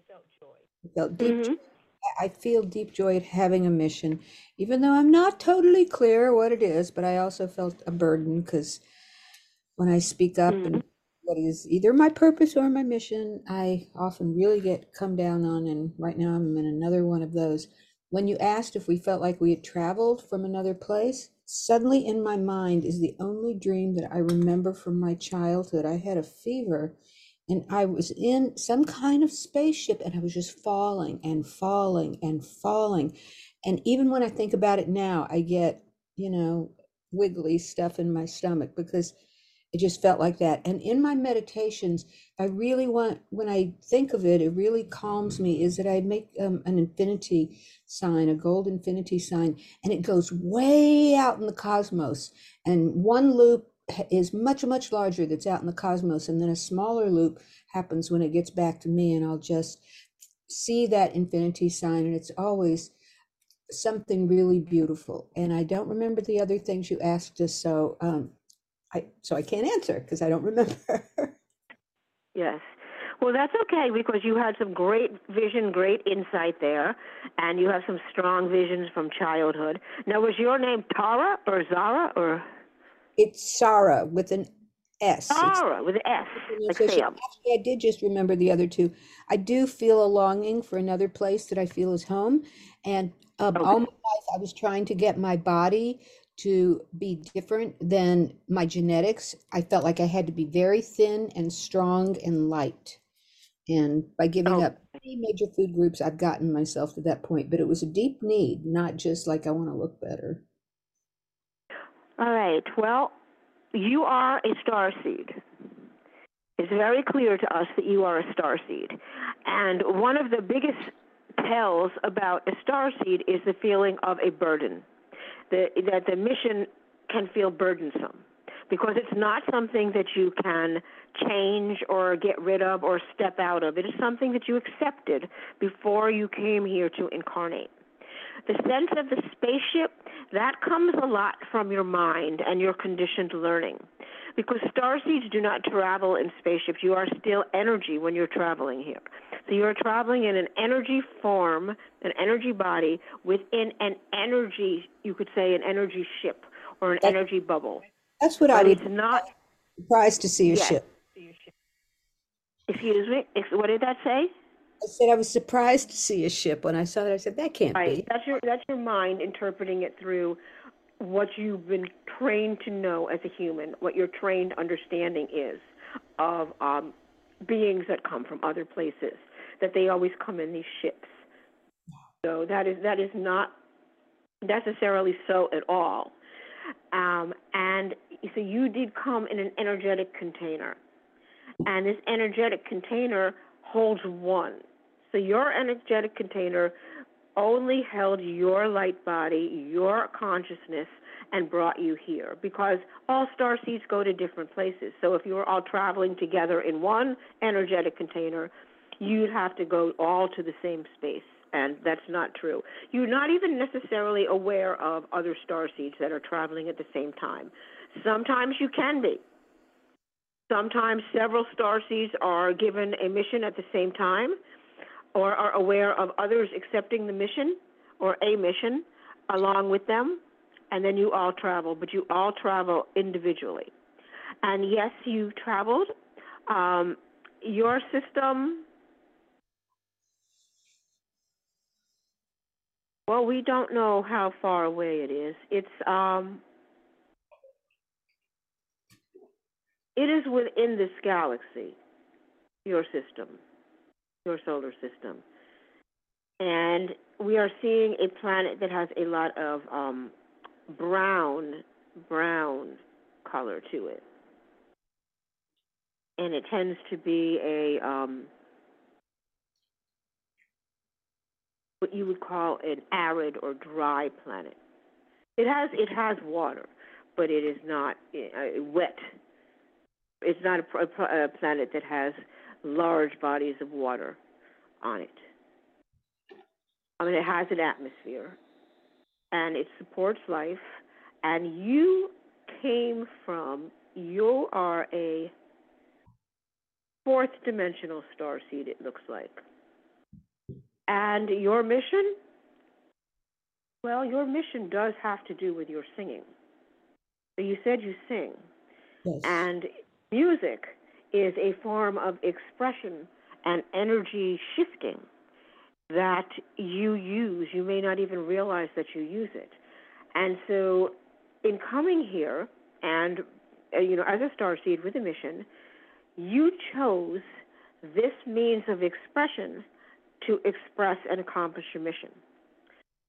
I felt deep. Mm-hmm. I feel deep joy at having a mission, even though I'm not totally clear what it is. But I also felt a burden because when I speak up mm-hmm. and what is either my purpose or my mission, I often really get come down on. And right now I'm in another one of those. When you asked if we felt like we had traveled from another place, suddenly in my mind is the only dream that I remember from my childhood. I had a fever and I was in some kind of spaceship and I was just falling and falling and falling. And even when I think about it now, I get, you know, wiggly stuff in my stomach because it just felt like that. And in my meditations, I really want, when I think of it, it really calms me, is that I make um, an infinity sign, a gold infinity sign, and it goes way out in the cosmos. And one loop is much, much larger that's out in the cosmos. And then a smaller loop happens when it gets back to me, and I'll just see that infinity sign. And it's always something really beautiful. And I don't remember the other things you asked us. So, um, I so I can't answer because I don't remember. yes. Well, that's okay because you had some great vision, great insight there, and you have some strong visions from childhood. Now, was your name Tara or Zara or? It's Sarah with an S. Sarah with an S. Like Actually, I did just remember the other two. I do feel a longing for another place that I feel is home, and um, okay. all my life I was trying to get my body to be different than my genetics. I felt like I had to be very thin and strong and light. And by giving oh. up many major food groups, I've gotten myself to that point. But it was a deep need, not just like I want to look better. All right. Well, you are a star seed. It's very clear to us that you are a star seed. And one of the biggest tells about a star seed is the feeling of a burden. The, that the mission can feel burdensome because it's not something that you can change or get rid of or step out of. It is something that you accepted before you came here to incarnate. The sense of the spaceship, that comes a lot from your mind and your conditioned learning. Because star seeds do not travel in spaceships. You are still energy when you're traveling here. So you're traveling in an energy form, an energy body within an energy, you could say an energy ship or an energy bubble. That's what I But was it's not, surprised to see a Yes. ship. excuse me, what did that say? I said I was surprised to see a ship. When I saw that, I said, that can't Right. be. That's your that's your mind interpreting it through what you've been trained to know as a human, what your trained understanding is of um, beings that come from other places. That they always come in these ships. So that is that is not necessarily so at all. Um, and so you did come in an energetic container, and this energetic container holds one. So your energetic container only held your light body, your consciousness, and brought you here because all star seeds go to different places. So if you were all traveling together in one energetic container, you'd have to go all to the same space. And that's not true. You're not even necessarily aware of other star seeds that are traveling at the same time. Sometimes you can be. Sometimes several star seeds are given a mission at the same time or are aware of others accepting the mission or a mission along with them, and then you all travel, but you all travel individually. And yes, you traveled. Um, your system, well, we don't know how far away it is. It's um, it is within this galaxy, your system your solar system. And we are seeing a planet that has a lot of um, brown, brown color to it. And it tends to be a um, what you would call an arid or dry planet. It has it has water, but it is not uh, wet. It's not a, a planet that has large bodies of water on it. I mean, it has an atmosphere and it supports life. And you came from, you are a fourth dimensional star seed, it looks like. And your mission? Well, your mission does have to do with your singing. So you said you sing. Yes. And music is a form of expression and energy shifting that you use. You may not even realize that you use it. And so, in coming here, and uh, you know, as a star seed with a mission, you chose this means of expression to express and accomplish your mission.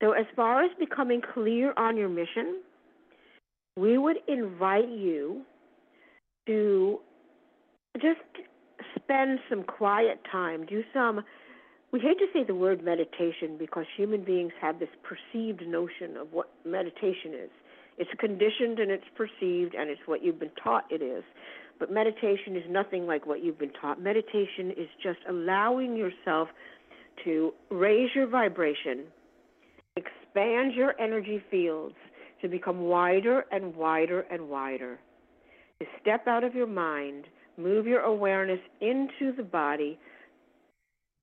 So, as far as becoming clear on your mission, we would invite you to just spend some quiet time, do some. We hate to say the word meditation because human beings have this perceived notion of what meditation is. It's conditioned and it's perceived and it's what you've been taught it is. But meditation is nothing like what you've been taught. Meditation is just allowing yourself to raise your vibration, expand your energy fields to become wider and wider and wider, to step out of your mind move your awareness into the body.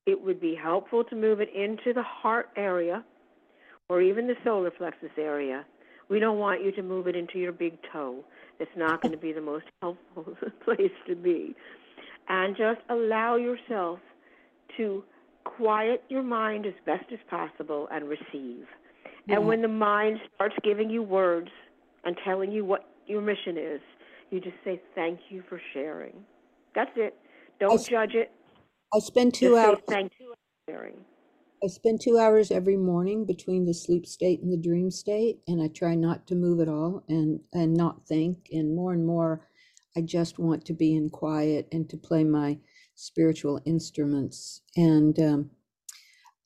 It would be helpful to move it into the heart area or even the solar plexus area. We don't want you to move it into your big toe. It's not going to be the most helpful place to be. And just allow yourself to quiet your mind as best as possible and receive. Yeah. And mm-hmm. when the mind starts giving you words and telling you what your mission is, you just say thank you for sharing. That's it. Don't s- judge it. I spend two Just hours. thank you for sharing. I spend two hours every morning between the sleep state and the dream state, and I try not to move at all and and not think. And more and more, I just want to be in quiet and to play my spiritual instruments. And um,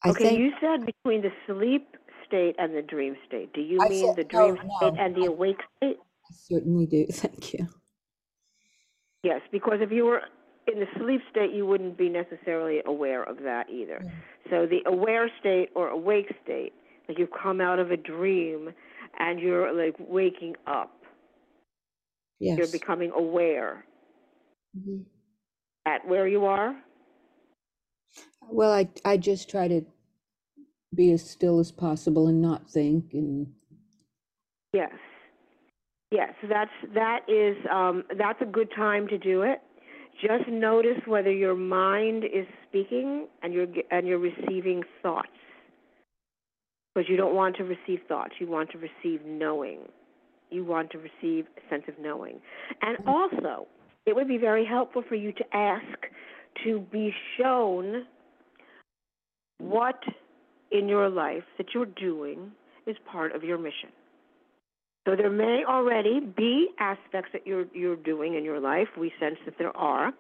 I okay, think, you said between the sleep state and the dream state. Do you I mean said- the dream no, state and the I- awake state? I certainly do. Thank you. Yes, because if you were in the sleep state, you wouldn't be necessarily aware of that either. Mm. So the aware state or awake state, like you've come out of a dream and you're like waking up, Yes. you're becoming aware Mhm. At where you are. Well, I, I just try to be as still as possible and not think and, Yes. Yes, that's that is um, that's a good time to do it. Just notice whether your mind is speaking and you're and you're receiving thoughts. Because you don't want to receive thoughts, you want to receive knowing. You want to receive a sense of knowing. And also, it would be very helpful for you to ask to be shown what in your life that you're doing is part of your mission. So there may already be aspects that you're you're doing in your life. We sense that there are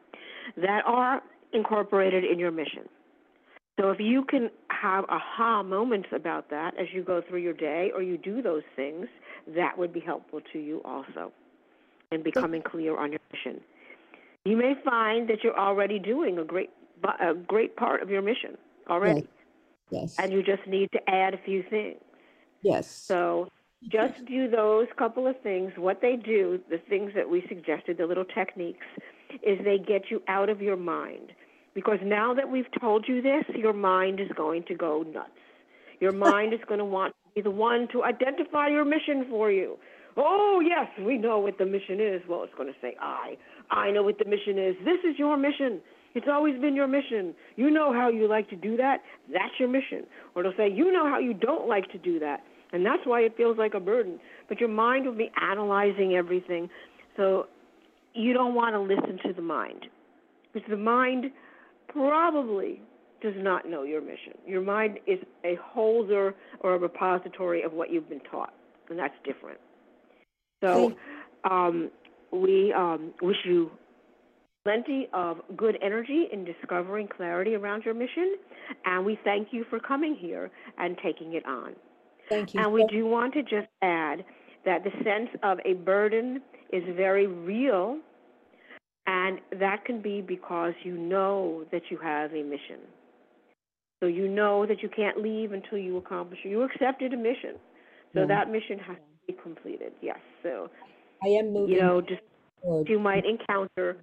that are incorporated in your mission. So if you can have aha moments about that as you go through your day or you do those things, that would be helpful to you also in becoming clear on your mission. You may find that you're already doing a great a great part of your mission already, yes, and you just need to add a few things. yes. So just do those couple of things. What they do, the things that we suggested, the little techniques, is they get you out of your mind. Because now that we've told you this, your mind is going to go nuts. Your mind is going to want to be the one to identify your mission for you. Oh, yes, we know what the mission is. Well, it's going to say, I. I know what the mission is. This is your mission. It's always been your mission. You know how you like to do that. That's your mission. Or it'll say, You know how you don't like to do that. And that's why it feels like a burden. But your mind will be analyzing everything. So you don't want to listen to the mind. Because the mind probably does not know your mission. Your mind is a holder or a repository of what you've been taught, and that's different. So um, we um, wish you plenty of good energy in discovering clarity around your mission, and we thank you for coming here and taking it on. Thank you. And we do want to just add that the sense of a burden is very real, and that can be because you know that you have a mission. So you know that you can't leave until you accomplish it. You accepted a mission. So Yeah. that mission has to be completed. Yes. So, I am moving you know, just forward. you might encounter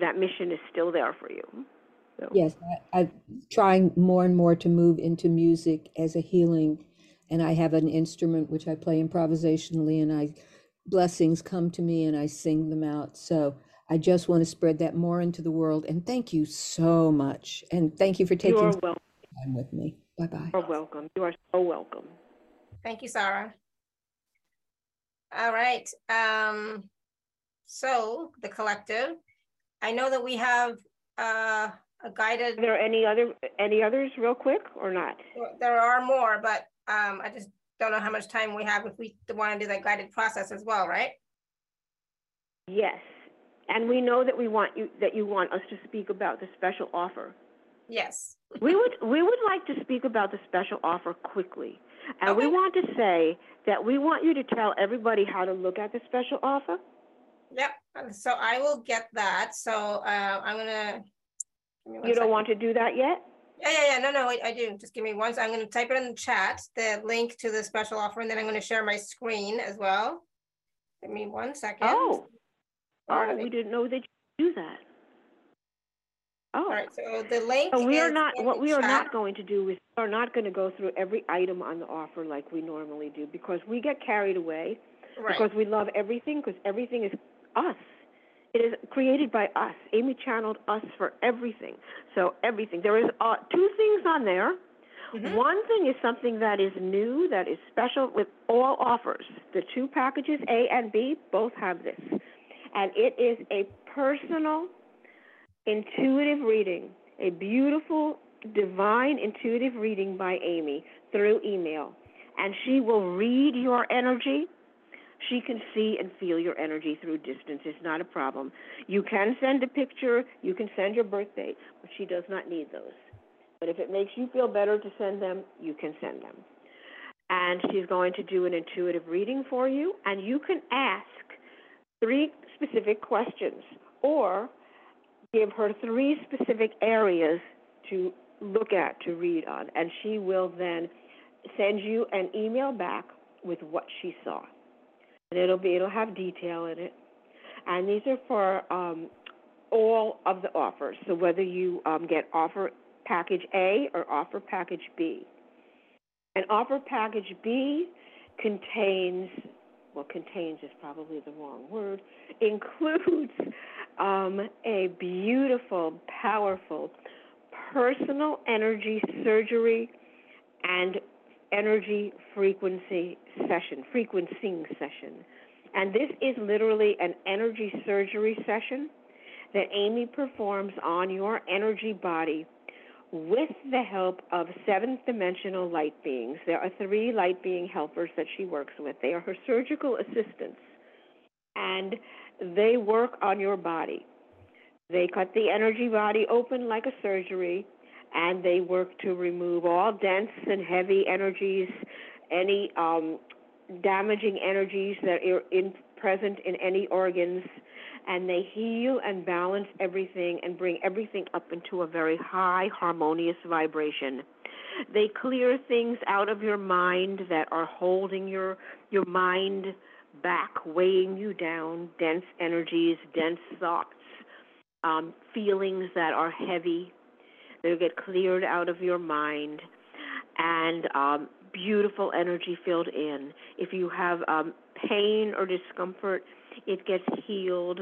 that mission is still there for you. So, Yes, I, I'm trying more and more to move into music as a healing, and I have an instrument which I play improvisationally, and I blessings come to me, and I sing them out. So I just want to spread that more into the world. And thank you so much, and thank you for you taking are some welcome. time with me. Bye bye. You are welcome. You are so welcome. Thank you, Sarah. All right. Um, so the collective, I know that we have uh, a guided, Are there any other any others real quick or not? there are more, but um, I just don't know how much time we have if we want to do that guided process as well, right? Yes. And we know that we want you that you want us to speak about the special offer. Yes. We would we would like to speak about the special offer quickly. And we want to say that we want you to tell everybody how to look at the special offer. Yep. So I will get that. So uh, I'm gonna. give me one You don't second. want to do that yet? Yeah, yeah, yeah. No, no, I, I do. Just give me one. sec. I'm gonna type it in the chat, the link to the special offer, and then I'm gonna share my screen as well. Give me one second. Oh. Oh, we didn't know that you do that. Oh. All right, so the link. So we are not, what we are chat. not going to do is, we are not going to go through every item on the offer like we normally do because we get carried away Right, because we love everything because everything is us. It is created by us. Amy channeled us for everything. So everything. There is uh, two things on there. Mhm. One thing is something that is new, that is special with all offers. The two packages, A and B, both have this. And it is a personal, intuitive reading, a beautiful, divine, intuitive reading by Amy through email. And she will read your energy. She can see and feel your energy through distance. It's not a problem. You can send a picture, you can send your birth date, but she does not need those. But if it makes you feel better to send them, you can send them. And she's going to do an intuitive reading for you, and you can ask three specific questions or give her three specific areas to look at, to read on, and she will then send you an email back with what she saw. And it'll be it'll have detail in it. And these are for um, all of the offers. So whether you um, get offer package A or offer package B. And offer package B contains well, contains is probably the wrong word, includes um, a beautiful, powerful personal energy surgery and energy frequency session, frequencing session. And this is literally an energy surgery session that Amy performs on your energy body with the help of seventh dimensional light beings. There are three light being helpers that she works with. They are her surgical assistants, and they work on your body. They cut the energy body open like a surgery, and they work to remove all dense and heavy energies, any um, damaging energies that are in, present in any organs, and they heal and balance everything and bring everything up into a very high, harmonious vibration. They clear things out of your mind that are holding your your mind back, weighing you down, dense energies, dense thoughts, um, feelings that are heavy. They'll get cleared out of your mind, and um, beautiful energy filled in. If you have um, pain or discomfort, it gets healed,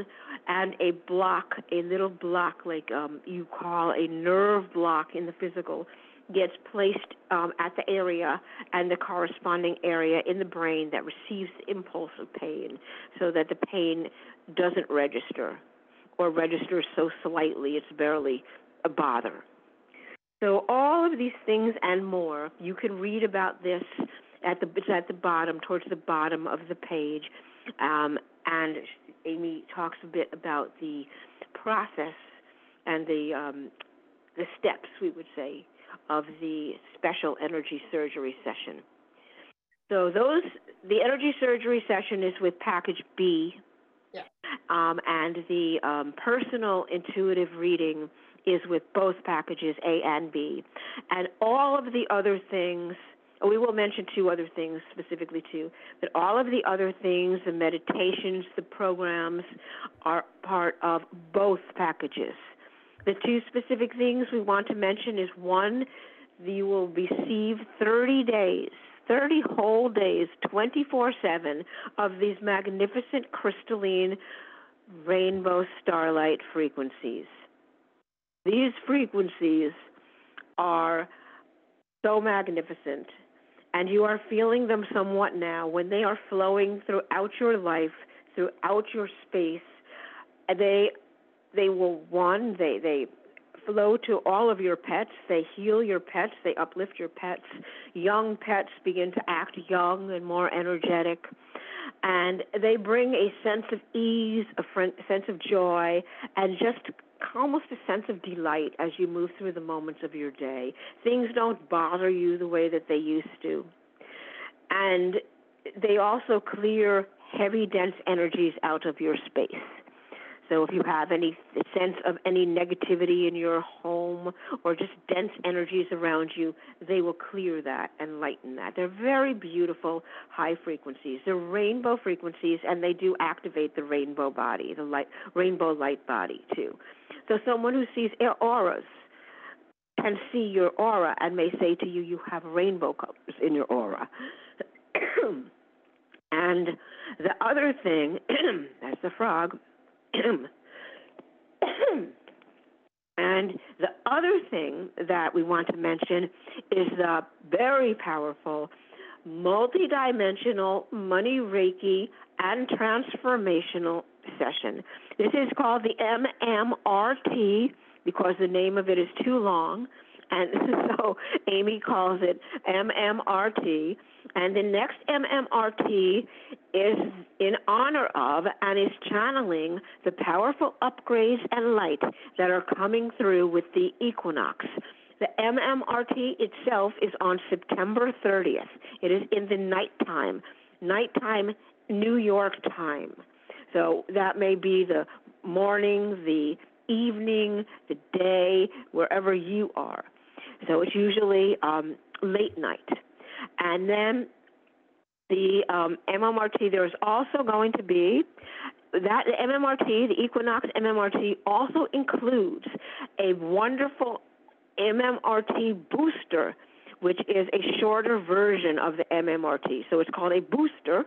and a block, a little block, like um, you call a nerve block in the physical, gets placed um, at the area and the corresponding area in the brain that receives the impulse of pain, so that the pain doesn't register, or registers so slightly it's barely a bother. So all of these things and more, you can read about this at the it's at the bottom, towards the bottom of the page, um, and Amy talks a bit about the process and the um, the steps, we would say, of the special energy surgery session. So those the energy surgery session is with package B, yeah. um, and the um, personal intuitive reading is with both packages A and B, and all of the other things we will mention two other things specifically too, but all of the other things, the meditations, the programs, are part of both packages. The two specific things we want to mention is one, you will receive 30 days, 30 whole days, 24 7 of these magnificent crystalline rainbow starlight frequencies. These frequencies are so magnificent and you are feeling them somewhat now when they are flowing throughout your life, throughout your space. They they will one they they flow to all of your pets. They heal your pets. They uplift your pets. Young pets begin to act young and more energetic. And they bring a sense of ease, a sense of joy, and just almost a sense of delight as you move through the moments of your day. Things don't bother you the way that they used to. And they also clear heavy, dense energies out of your space. So if you have any sense of any negativity in your home or just dense energies around you, they will clear that and lighten that. They're very beautiful high frequencies. They're rainbow frequencies and they do activate the rainbow body, the light rainbow light body too. So someone who sees auras can see your aura and may say to you you have rainbow colors in your aura. and the other thing, that's the frog and the other thing that we want to mention is the very powerful multidimensional money reiki and transformational session. This is called the MMRT because the name of it is too long. And so Amy calls it MMRT. And the next MMRT is in honor of and is channeling the powerful upgrades and light that are coming through with the equinox. The MMRT itself is on September 30th. It is in the nighttime, nighttime New York time. So that may be the morning, the evening, the day, wherever you are. So it's usually um, late night. And then the um, MMRT, there's also going to be that the MMRT, the Equinox MMRT, also includes a wonderful MMRT booster, which is a shorter version of the MMRT. So it's called a booster,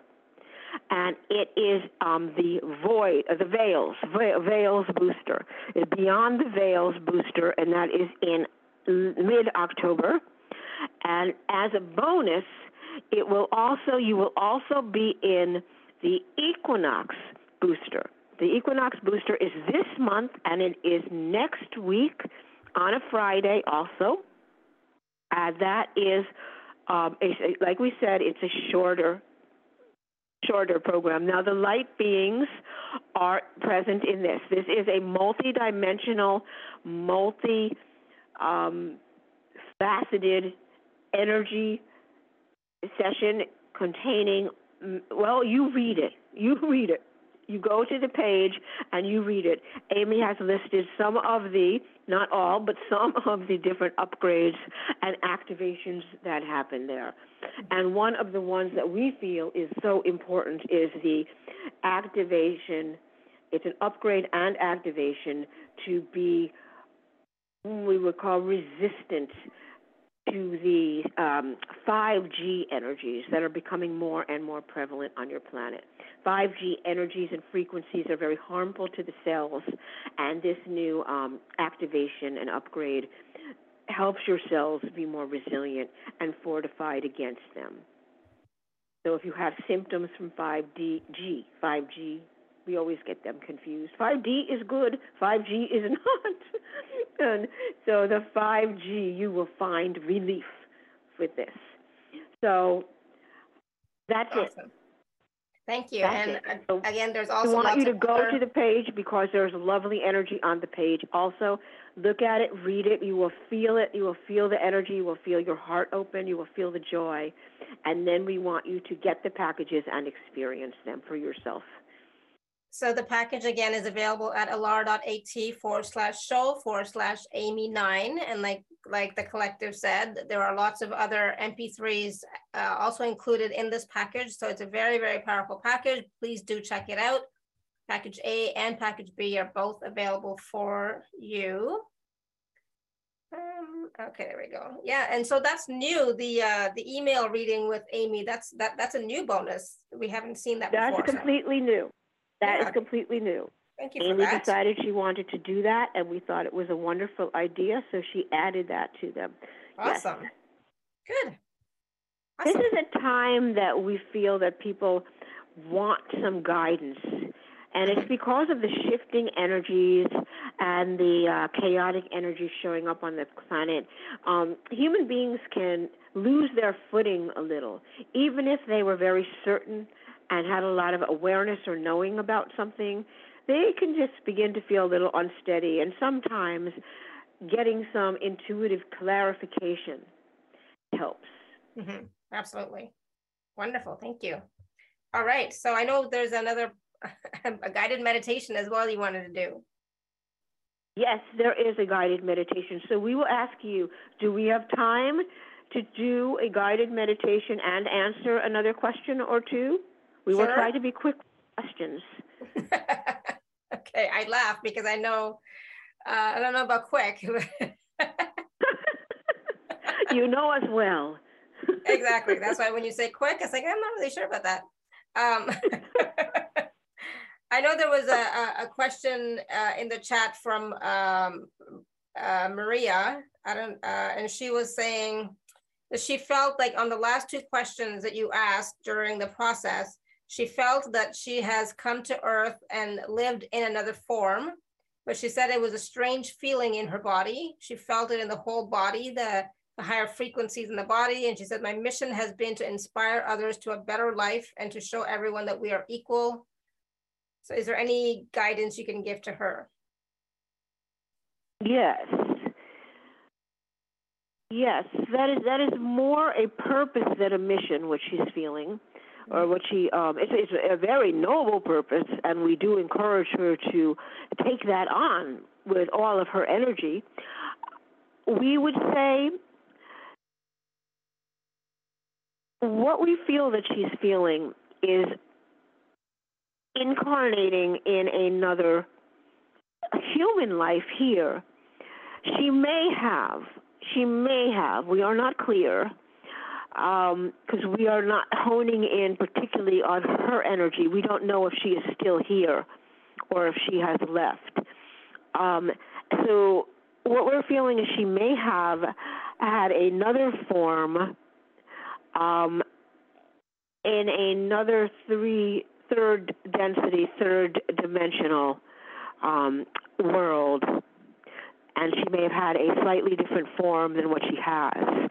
and it is um, the void, uh, the Veils, Veils booster. It's beyond the Veils booster, and that is in mid October. And as a bonus, it will also you will also be in the Equinox booster. The Equinox booster is this month and it is next week on a Friday also. Uh, that is, um, like we said, it's a shorter shorter program. Now, the light beings are present in this. This is a multi-dimensional, multi um, faceted energy session containing, mm, well, you read it. You read it. You go to the page and you read it. Amy has listed some of the, not all, but some of the different upgrades and activations that happen there. And one of the ones that we feel is so important is the activation. It's an upgrade and activation to be, we would call resistant to the um, 5G energies that are becoming more and more prevalent on your planet. 5G energies and frequencies are very harmful to the cells, and this new um, activation and upgrade helps your cells be more resilient and fortified against them. So if you have symptoms from 5D, G, 5G, we always get them confused. 5D is good, 5G is not. and so the 5G, you will find relief with this. So that's awesome. it. Thank you. That's and so again, there's also. I want you to go other... to the page because there's lovely energy on the page. Also, look at it, read it. You will feel it. You will feel the energy. You will feel your heart open. You will feel the joy. And then we want you to get the packages and experience them for yourself. So the package again is available at alara.at forward slash show forward slash Amy nine. And like like the collective said, there are lots of other MP3s uh, also included in this package. So it's a very, very powerful package. Please do check it out. Package A and package B are both available for you. Um, okay, there we go. Yeah, and so that's new. The uh, the email reading with Amy. That's that that's a new bonus. We haven't seen that. That's before, completely so. new. That yeah. is completely new. Thank you Amy that. We decided she wanted to do that, and we thought it was a wonderful idea, so she added that to them. Awesome. Yes. Good. Awesome. This is a time that we feel that people want some guidance. And it's because of the shifting energies and the uh, chaotic energies showing up on the planet. Um, human beings can lose their footing a little, even if they were very certain and had a lot of awareness or knowing about something, they can just begin to feel a little unsteady. And sometimes getting some intuitive clarification helps. Mm-hmm. Absolutely. Wonderful. Thank you. All right. So I know there's another a guided meditation as well you wanted to do. Yes, there is a guided meditation. So we will ask you, do we have time to do a guided meditation and answer another question or two? We will try to be quick questions. okay, I laugh because I know, uh, I don't know about quick. you know as well. exactly. That's why when you say quick, it's like, I'm not really sure about that. Um, I know there was a, a question uh, in the chat from um, uh, Maria, I don't, uh, and she was saying that she felt like on the last two questions that you asked during the process, she felt that she has come to earth and lived in another form, but she said it was a strange feeling in her body. She felt it in the whole body, the, the higher frequencies in the body. And she said, My mission has been to inspire others to a better life and to show everyone that we are equal. So, is there any guidance you can give to her? Yes. Yes, that is that is more a purpose than a mission, what she's feeling, or what she. Um, it's it's a very noble purpose, and we do encourage her to take that on with all of her energy. We would say what we feel that she's feeling is incarnating in another human life here. She may have she may have. We are not clear because um, we are not honing in particularly on her energy. We don't know if she is still here or if she has left. Um, so what we're feeling is she may have had another form um, in another three third density, third dimensional um, world and she may have had a slightly different form than what she has.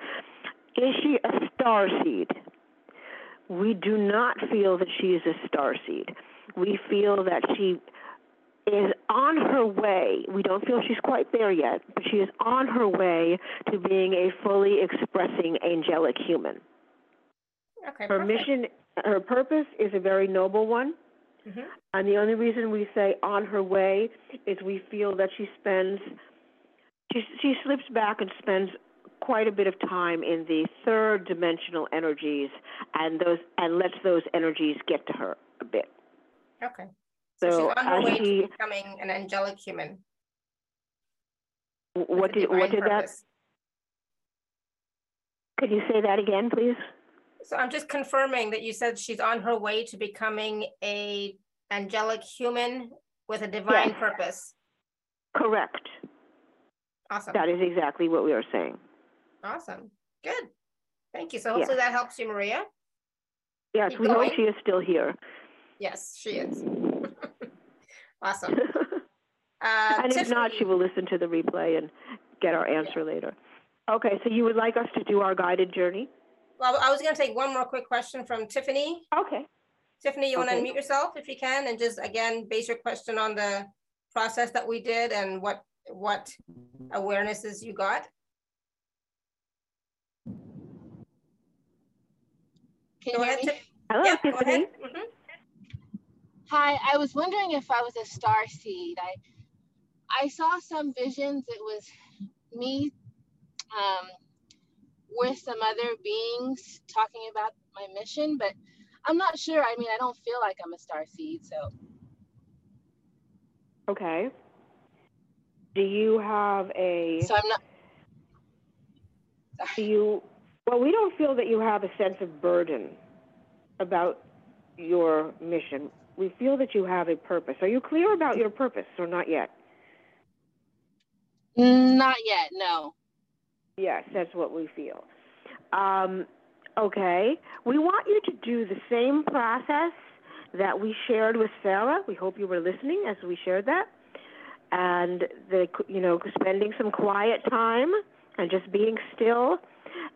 Is she a star seed? We do not feel that she is a star seed. We feel that she is on her way. We don't feel she's quite there yet, but she is on her way to being a fully expressing angelic human. Okay, her perfect. mission, her purpose is a very noble one. Mm-hmm. And the only reason we say on her way is we feel that she spends she, she slips back and spends quite a bit of time in the third dimensional energies and those and lets those energies get to her a bit. Okay. So, so she's on her way she, to becoming an angelic human. What did what did purpose. that? Could you say that again, please? So I'm just confirming that you said she's on her way to becoming a angelic human with a divine yes. purpose. Correct. Awesome. That is exactly what we are saying. Awesome. Good. Thank you. So hopefully that helps you, Maria. Yes, Keep we going. hope she is still here. Yes, she is. awesome. Uh, and if Tiffany, not, she will listen to the replay and get our answer later. Okay, so you would like us to do our guided journey? Well, I was going to take one more quick question from Tiffany. Okay. Tiffany, you want to unmute yourself if you can, and just again base your question on the process that we did and what what awarenesses you got. Can Go you hear ahead. me? Hello, Yep, go Tiffany. ahead. Mhm. Hi, I was wondering if I was a star seed. I I saw some visions. It was me um, with some other beings talking about my mission, but I'm not sure. I mean, I don't feel like I'm a star seed. So Okay. Do you have a, so I'm not. do you, well, we don't feel that you have a sense of burden about your mission. We feel that you have a purpose. Are you clear about your purpose or not yet? Not yet. No. Yes, that's what we feel. Um, okay. We want you to do the same process that we shared with Sarah. We hope you were listening as we shared that. And the you know, spending some quiet time and just being still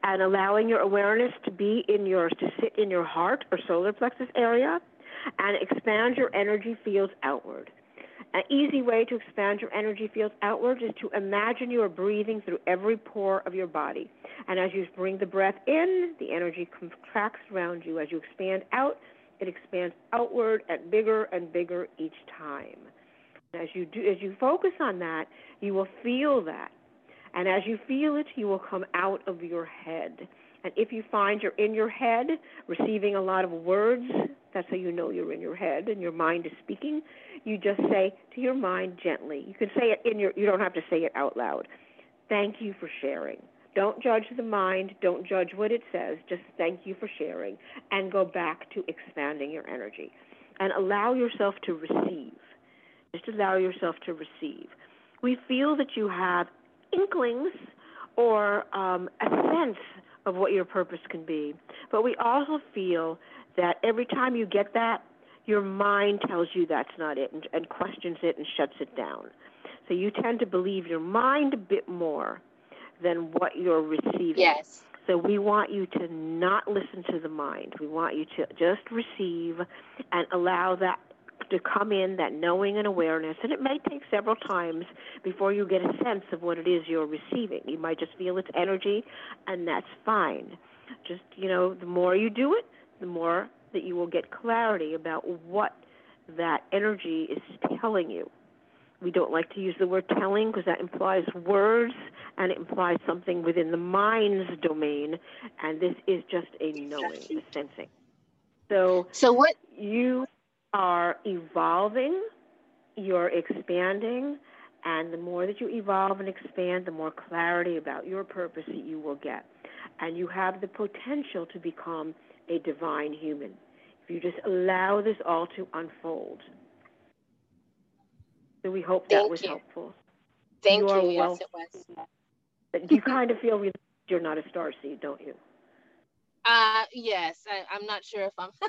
and allowing your awareness to be in your to sit in your heart or solar plexus area and expand your energy fields outward. An easy way to expand your energy fields outward is to imagine you are breathing through every pore of your body. And as you bring the breath in, the energy contracts around you. As you expand out, it expands outward and bigger and bigger each time. As you do, as you focus on that, you will feel that. And as you feel it, you will come out of your head. And if you find you're in your head, receiving a lot of words, that's how you know you're in your head and your mind is speaking. You just say to your mind gently. You can say it in your you don't have to say it out loud. Thank you for sharing. Don't judge the mind, don't judge what it says, just thank you for sharing and go back to expanding your energy. And allow yourself to receive. Just allow yourself to receive. We feel that you have inklings or um, a sense of what your purpose can be. But we also feel that every time you get that, your mind tells you that's not it and, and questions it and shuts it down. So you tend to believe your mind a bit more than what you're receiving. Yes. So we want you to not listen to the mind. We want you to just receive and allow that to come in, that knowing and awareness, and it may take several times before you get a sense of what it is you're receiving. You might just feel its energy, and that's fine. Just, you know, the more you do it, the more that you will get clarity about what that energy is telling you. We don't like to use the word telling because that implies words and it implies something within the mind's domain, and this is just a knowing, a sensing. So, so what you are evolving, you're expanding, and the more that you evolve and expand, the more clarity about your purpose that you will get. And you have the potential to become a divine human if you just allow this all to unfold. So we hope Thank that was you. helpful. Thank you. you. Yes, it was. you kind of feel you're not a star seed, don't you? Uh, yes. I, I'm not sure if I'm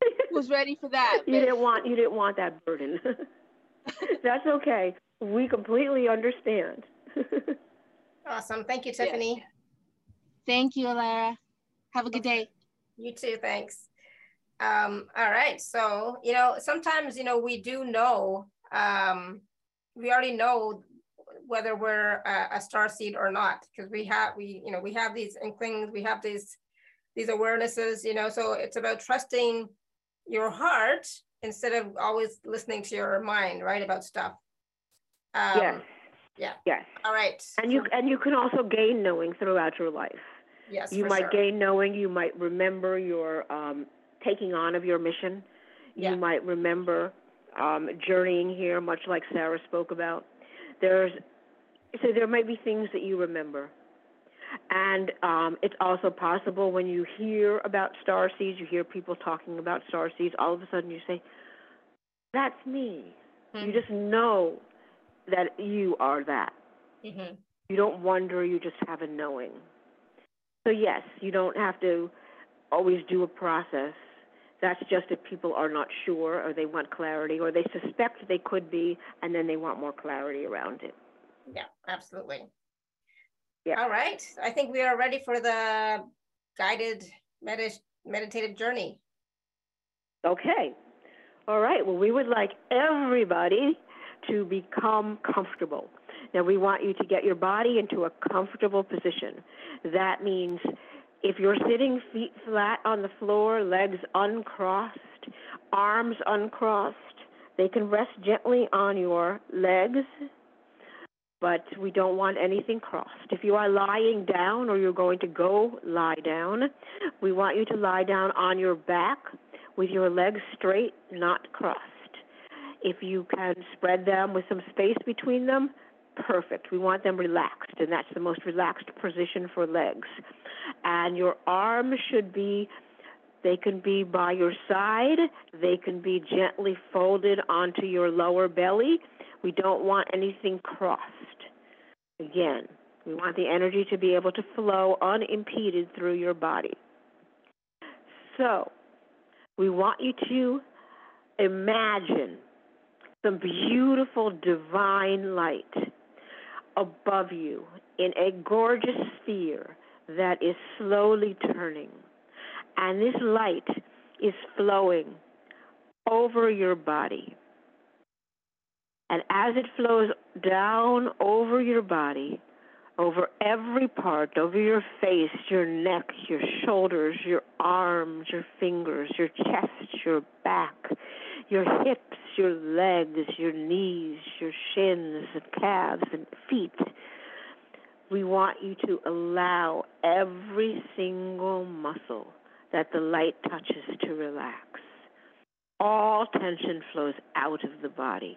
was ready for that. you didn't want you didn't want that burden. That's okay. We completely understand. awesome. Thank you, Tiffany. Yes. Thank you, Alara. Have a good day. You too. Thanks. Um, all right. So, you know, sometimes, you know, we do know, um, we already know whether we're a, a star seed or not, because we have, we, you know, we have these inklings, we have these, these awarenesses, you know, so it's about trusting your heart instead of always listening to your mind, right, about stuff. Um, yes. Yeah. Yes. All right. And you and you can also gain knowing throughout your life. Yes. You might sure. gain knowing. You might remember your um, taking on of your mission. Yeah. You might remember um, journeying here, much like Sarah spoke about. There's so there may be things that you remember. And um, it's also possible when you hear about star seeds, you hear people talking about star seeds, all of a sudden you say, That's me. Mm-hmm. You just know that you are that. Mm-hmm. You don't wonder, you just have a knowing. So, yes, you don't have to always do a process. That's just if people are not sure or they want clarity or they suspect they could be and then they want more clarity around it. Yeah, absolutely. Yeah. All right. I think we are ready for the guided medit- meditative journey. Okay. All right. Well, we would like everybody to become comfortable. Now, we want you to get your body into a comfortable position. That means if you're sitting feet flat on the floor, legs uncrossed, arms uncrossed, they can rest gently on your legs, but we don't want anything crossed. If you are lying down or you're going to go lie down, we want you to lie down on your back with your legs straight, not crossed. If you can spread them with some space between them, perfect. We want them relaxed, and that's the most relaxed position for legs. And your arms should be, they can be by your side, they can be gently folded onto your lower belly. We don't want anything crossed. Again, we want the energy to be able to flow unimpeded through your body. So, we want you to imagine some beautiful divine light above you in a gorgeous sphere that is slowly turning. And this light is flowing over your body. And as it flows down over your body, over every part, over your face, your neck, your shoulders, your arms, your fingers, your chest, your back, your hips, your legs, your knees, your shins and calves and feet. We want you to allow every single muscle that the light touches to relax. All tension flows out of the body.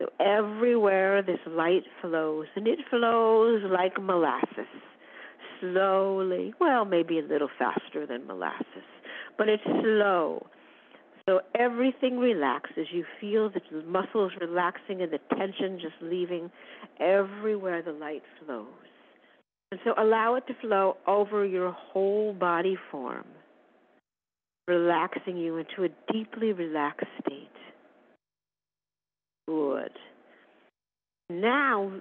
So everywhere this light flows, and it flows like molasses, slowly, well, maybe a little faster than molasses, but it's slow. So everything relaxes. You feel the muscles relaxing and the tension just leaving everywhere the light flows. And so allow it to flow over your whole body form, relaxing you into a deeply relaxed state. Good. Now,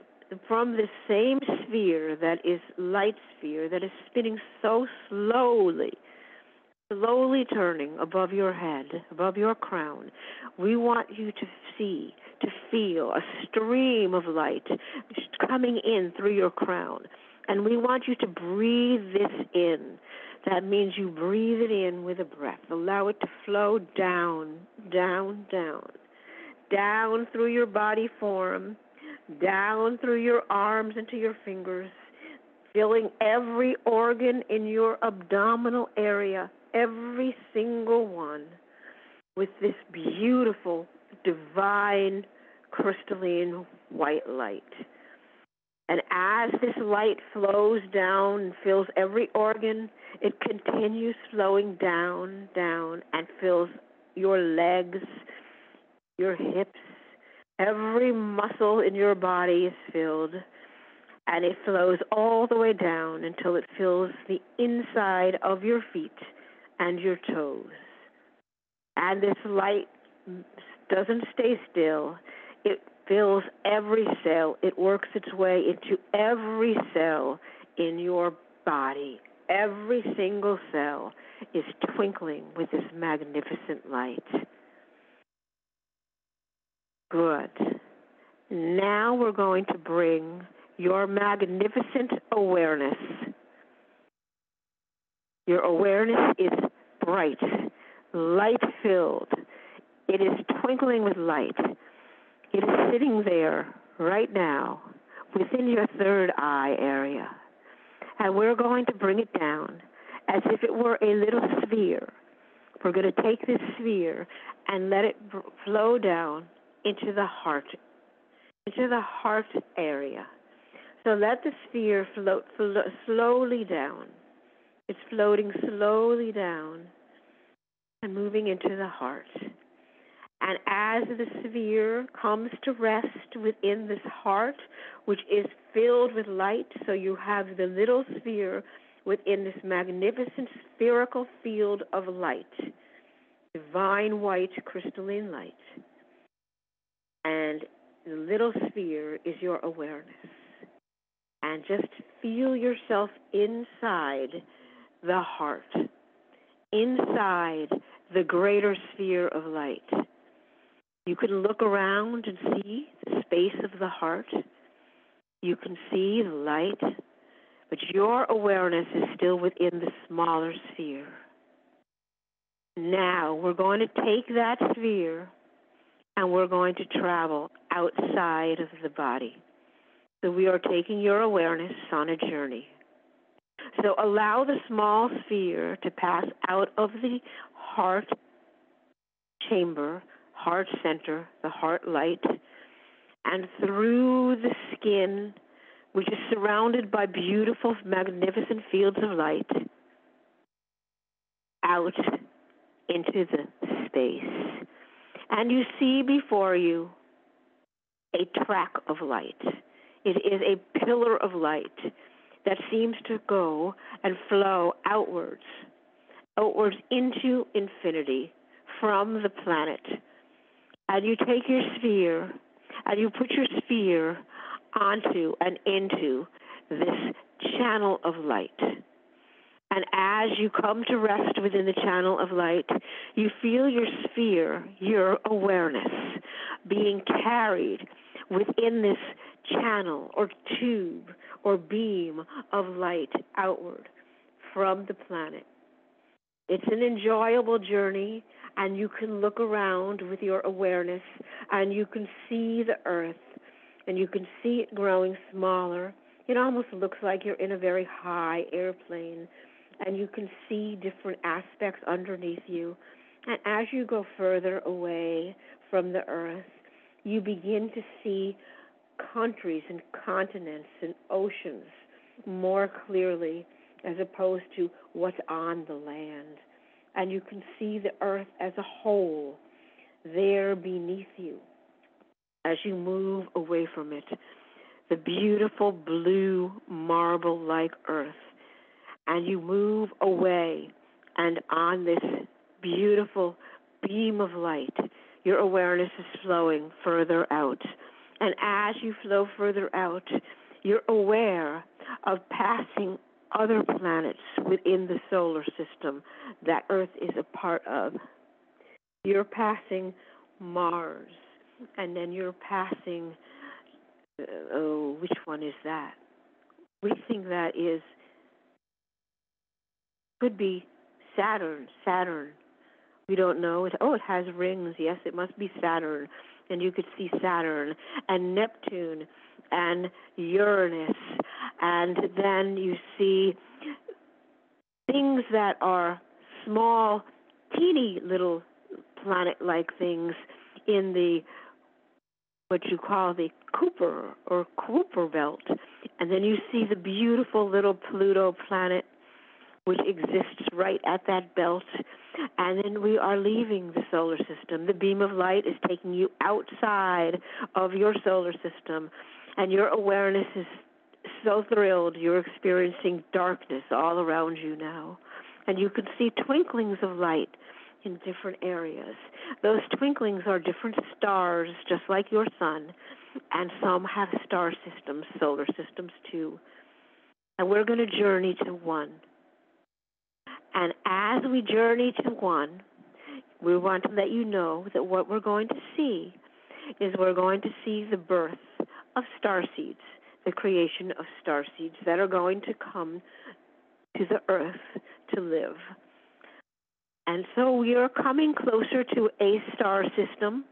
from the same sphere that is light sphere that is spinning so slowly, slowly turning above your head, above your crown. We want you to see, to feel a stream of light coming in through your crown. And we want you to breathe this in. That means you breathe it in with a breath. Allow it to flow down, down, down, down through your body form, down through your arms into your fingers, filling every organ in your abdominal area, every single one, with this beautiful, divine, crystalline white light. And as this light flows down and fills every organ, it continues flowing down, down, and fills your legs, your hips, every muscle in your body is filled. And it flows all the way down until it fills the inside of your feet and your toes. And this light doesn't stay still. It fills every cell. It works its way into every cell in your body. Every single cell is twinkling with this magnificent light. Good. Now we're going to bring your magnificent awareness. Your awareness is bright, light filled. It is twinkling with light. It is sitting there right now within your third eye area. And we're going to bring it down as if it were a little sphere. We're going to take this sphere and let it flow down into the heart, into the heart area. So let the sphere float, slowly down. It's floating slowly down and moving into the heart. And as the sphere comes to rest within this heart, which is filled with light, so you have the little sphere within this magnificent spherical field of light, divine white crystalline light. And the little sphere is your awareness. And just feel yourself inside the heart, inside the greater sphere of light. You can look around and see the space of the heart. You can see the light, but your awareness is still within the smaller sphere. Now we're going to take that sphere and we're going to travel outside of the body. So we are taking your awareness on a journey. So allow the small sphere to pass out of the heart chamber heart center, the heart light, and through the skin, which is surrounded by beautiful, magnificent fields of light, out into the space. And you see before you a track of light. It is a pillar of light that seems to go and flow outwards, outwards into infinity from the planet and you take your sphere and you put your sphere onto and into this channel of light. And as you come to rest within the channel of light, you feel your sphere, your awareness, being carried within this channel or tube or beam of light outward from the planet. It's an enjoyable journey and you can look around with your awareness and you can see the earth and you can see it growing smaller. It almost looks like you're in a very high airplane and you can see different aspects underneath you. And as you go further away from the earth, you begin to see countries and continents and oceans more clearly as opposed to what's on the land and you can see the earth as a whole there beneath you as you move away from it. The beautiful blue marble like earth. And you move away, and on this beautiful beam of light, your awareness is flowing further out. And as you flow further out, you're aware of passing other planets within the solar system that Earth is a part of. You're passing Mars, and then you're passing, uh, oh, which one is that? We think that is, could be Saturn, Saturn. We don't know. It, oh, it has rings. Yes, it must be Saturn. And you could see Saturn and Neptune and Uranus. And then you see things that are small, teeny little planet like things in the what you call the Kuiper or Kuiper belt. And then you see the beautiful little Pluto planet which exists right at that belt. And then we are leaving the solar system. The beam of light is taking you outside of your solar system, and your awareness is so thrilled. You're experiencing darkness all around you now. And you can see twinklings of light in different areas. Those twinklings are different stars, just like your sun, and some have star systems, solar systems too. And we're going to journey to one. And as we journey to one, we want to let you know that what we're going to see is we're going to see the birth of star seeds, the creation of star seeds that are going to come to the earth to live. And so we are coming closer to a star system,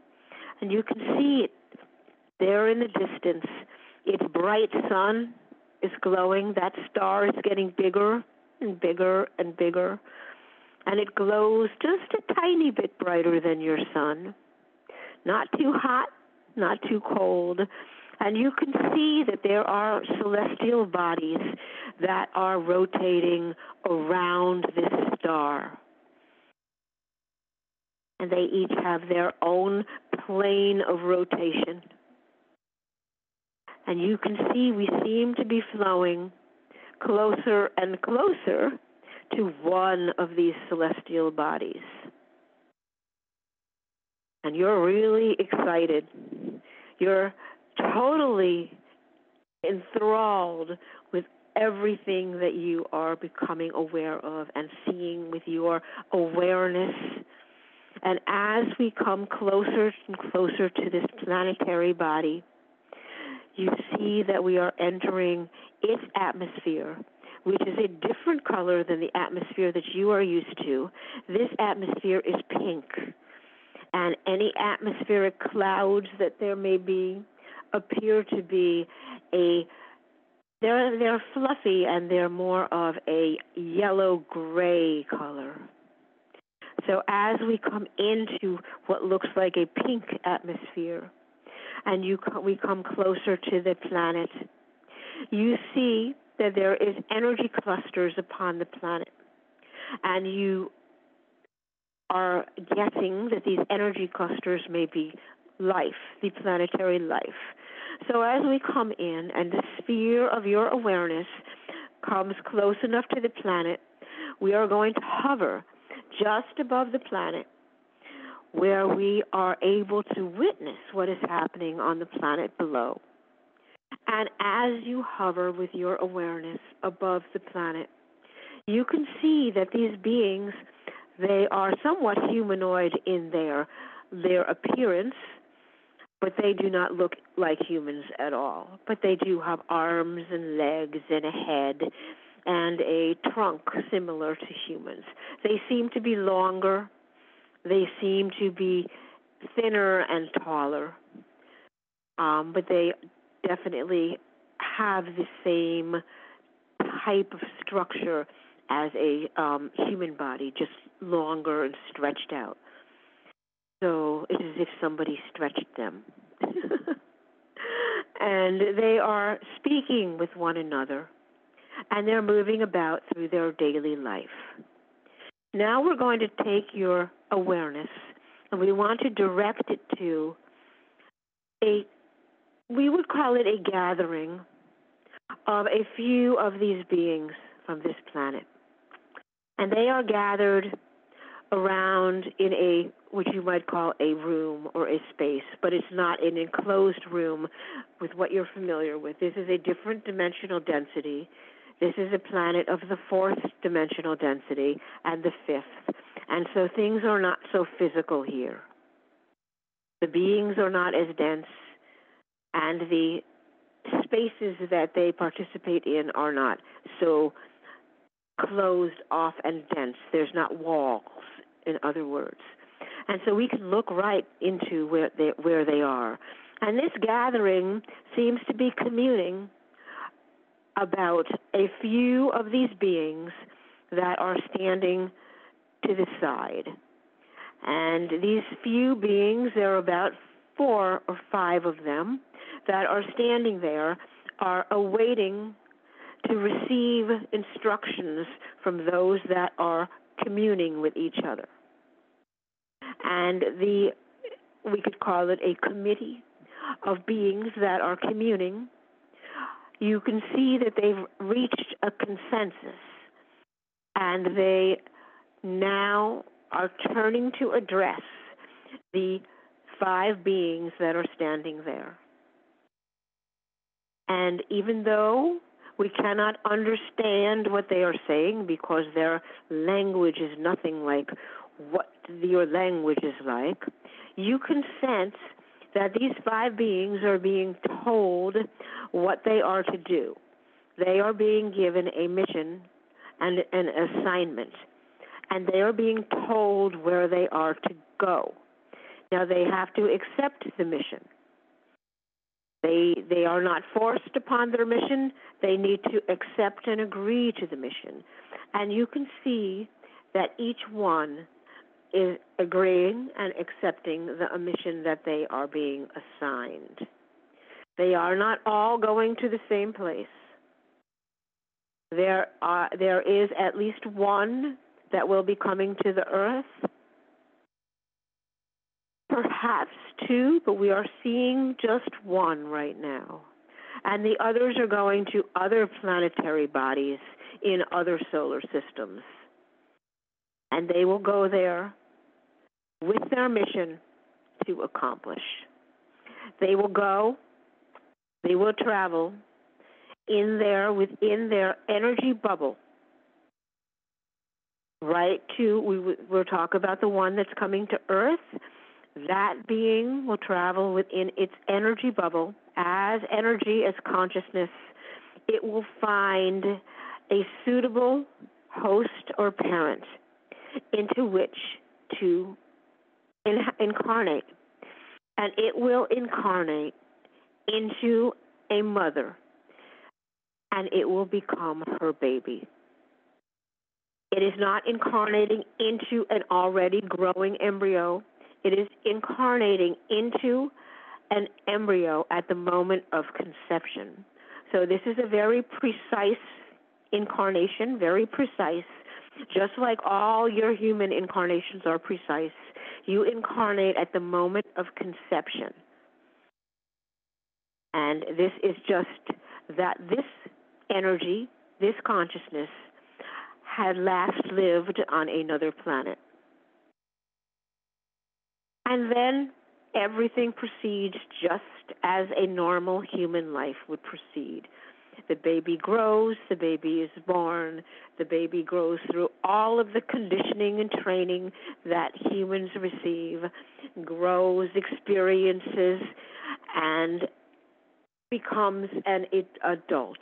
and you can see it there in the distance. Its bright sun is glowing. That star is getting bigger and bigger and bigger, and it glows just a tiny bit brighter than your sun. Not too hot, not too cold. And you can see that there are celestial bodies that are rotating around this star. And they each have their own plane of rotation. And you can see we seem to be flowing closer and closer to one of these celestial bodies. And you're really excited. You're totally enthralled with everything that you are becoming aware of and seeing with your awareness. And as we come closer and closer to this planetary body, you see that we are entering its atmosphere, which is a different color than the atmosphere that you are used to. This atmosphere is pink. And any atmospheric clouds that there may be appear to be a they're they're fluffy and they're more of a yellow gray color. So as we come into what looks like a pink atmosphere, and you we come closer to the planet, you see that there is energy clusters upon the planet, and you are guessing that these energy clusters may be life, the planetary life. So as we come in and the sphere of your awareness comes close enough to the planet, we are going to hover just above the planet where we are able to witness what is happening on the planet below. And as you hover with your awareness above the planet, you can see that these beings they are somewhat humanoid in their their appearance, but they do not look like humans at all. But they do have arms and legs and a head and a trunk similar to humans. They seem to be longer they seem to be thinner and taller, um, but they definitely have the same type of structure as a um, human body, just longer and stretched out. So it's as if somebody stretched them. and they are speaking with one another, and they're moving about through their daily life. Now we're going to take your awareness and we want to direct it to a, we would call it a gathering of a few of these beings from this planet. And they are gathered around in a, what you might call a room or a space, but it's not an enclosed room with what you're familiar with. This is a different dimensional density. This is a planet of the fourth dimensional density and the fifth. And so things are not so physical here. The beings are not as dense, and the spaces that they participate in are not so closed off and dense. There's not walls, in other words. And so we can look right into where they, where they are. And this gathering seems to be communing about a few of these beings that are standing to the side. And these few beings, there are about four or five of them that are standing there, are awaiting to receive instructions from those that are communing with each other. And the we could call it a committee of beings that are communing. You can see that they've reached a consensus and they now are turning to address the five beings that are standing there. And even though we cannot understand what they are saying because their language is nothing like what your language is like, you can sense that these five beings are being told what they are to do. They are being given a mission and an assignment, and they are being told where they are to go. Now, they have to accept the mission. They, they are not forced upon their mission. They need to accept and agree to the mission. And you can see that each one is agreeing and accepting the mission that they are being assigned. They are not all going to the same place. There are there is at least one that will be coming to the earth perhaps two, but we are seeing just one right now. And the others are going to other planetary bodies in other solar systems. And they will go there with their mission to accomplish. They will go, they will travel in there within their energy bubble right to we will talk about the one that's coming to earth that being will travel within its energy bubble as energy, as consciousness. It will find a suitable host or parent into which to incarnate. And it will incarnate into a mother and it will become her baby. It is not incarnating into an already growing embryo. It is incarnating into an embryo at the moment of conception. So this is a very precise incarnation, very precise. Just like all your human incarnations are precise, you incarnate at the moment of conception. And this is just that this energy, this consciousness, had last lived on another planet. And then everything proceeds just as a normal human life would proceed. The baby grows, the baby is born, the baby grows through all of the conditioning and training that humans receive, grows, experiences, and becomes an adult.